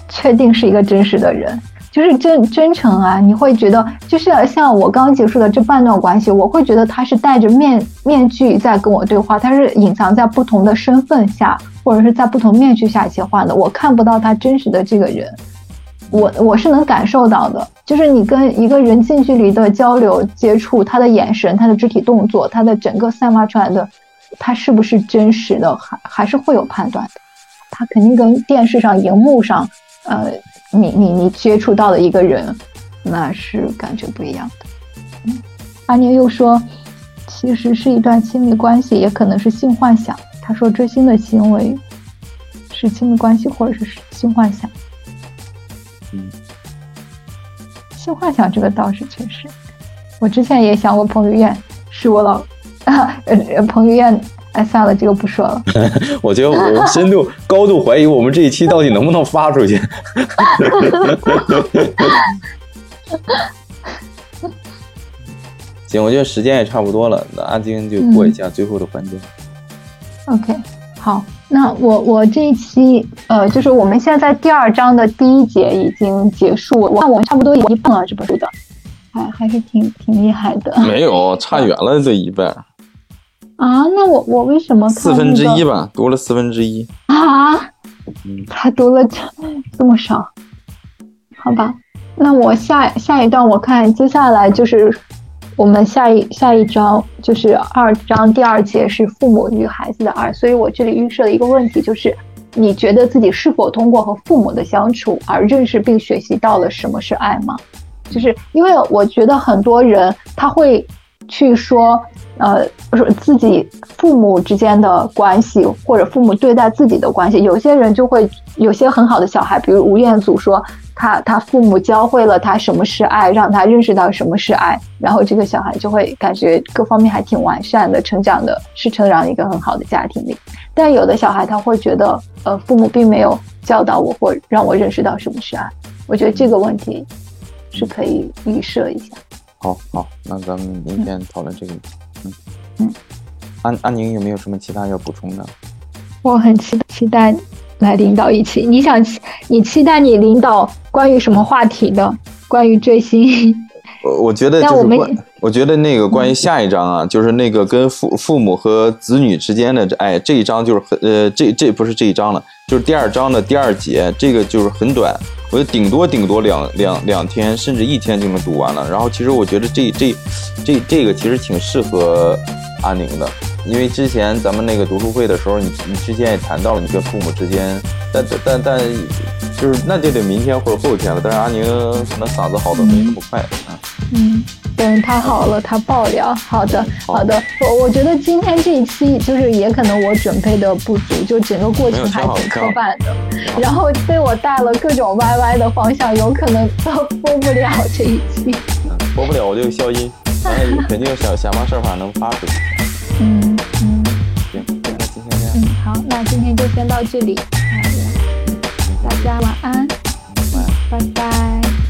确定是一个真实的人，就是真真诚啊。你会觉得，就是像我刚结束的这半段关系，我会觉得他是戴着面面具在跟我对话，他是隐藏在不同的身份下，或者是在不同面具下切换的，我看不到他真实的这个人。我我是能感受到的，就是你跟一个人近距离的交流接触，他的眼神、他的肢体动作、他的整个散发出来的，他是不是真实的，还还是会有判断的。他肯定跟电视上、荧幕上，呃，你你你接触到的一个人，那是感觉不一样的。嗯，阿宁又说，其实是一段亲密关系，也可能是性幻想。他说追星的行为是亲密关系，或者是性幻想。嗯，性幻想这个倒是确实，我之前也想过彭于晏是我老啊，呃，彭于晏，哎，算了，这个不说了。我觉得我深度高度怀疑我们这一期到底能不能发出去。行，我觉得时间也差不多了，那阿金就过一下最后的环节。OK，好。那我我这一期呃，就是我们现在第二章的第一节已经结束，我看我们差不多一半了这本书的，还还是挺挺厉害的。没有，差远了这一半。啊，那我我为什么四分之一吧？读了四分之一啊？嗯，他读了这这么少？好吧，那我下下一段我看接下来就是。我们下一下一章就是二章第二节是父母与孩子的爱，所以我这里预设了一个问题就是，你觉得自己是否通过和父母的相处而认识并学习到了什么是爱吗？就是因为我觉得很多人他会去说，呃，说自己父母之间的关系或者父母对待自己的关系，有些人就会有些很好的小孩，比如吴彦祖说。他他父母教会了他什么是爱，让他认识到什么是爱，然后这个小孩就会感觉各方面还挺完善的，成长的是成长一个很好的家庭里。但有的小孩他会觉得，呃，父母并没有教导我或让我认识到什么是爱。我觉得这个问题是可以预设一下。好好，那咱们明天讨论这个。嗯嗯，安安宁有没有什么其他要补充的？我很期期待。来领导一期。你想，你期待你领导关于什么话题的？关于追星？我我觉得就是关，我觉得那个关于下一章啊，就是那个跟父父母和子女之间的这，哎，这一章就是很呃，这这不是这一章了，就是第二章的第二节，这个就是很短，我就顶多顶多两两两天，甚至一天就能读完了。然后其实我觉得这这这这个其实挺适合阿宁的，因为之前咱们那个读书会的时候，你你之前也谈到了你跟父母之间，但但但就是那就得明天或者后天了。但是阿宁可能嗓子好的没那么快啊。嗯，对，他好了，他爆料。好的，好的。我我觉得今天这一期就是也可能我准备的不足，就整个过程还挺刻板的，然后被我带了各种歪歪的方向，有可能都播不了这一期。播不了我就消音，肯定想想方设法能发出去。嗯嗯，行，那今天这样。嗯，好，那今天就先到这里，大家晚安，晚安，拜拜。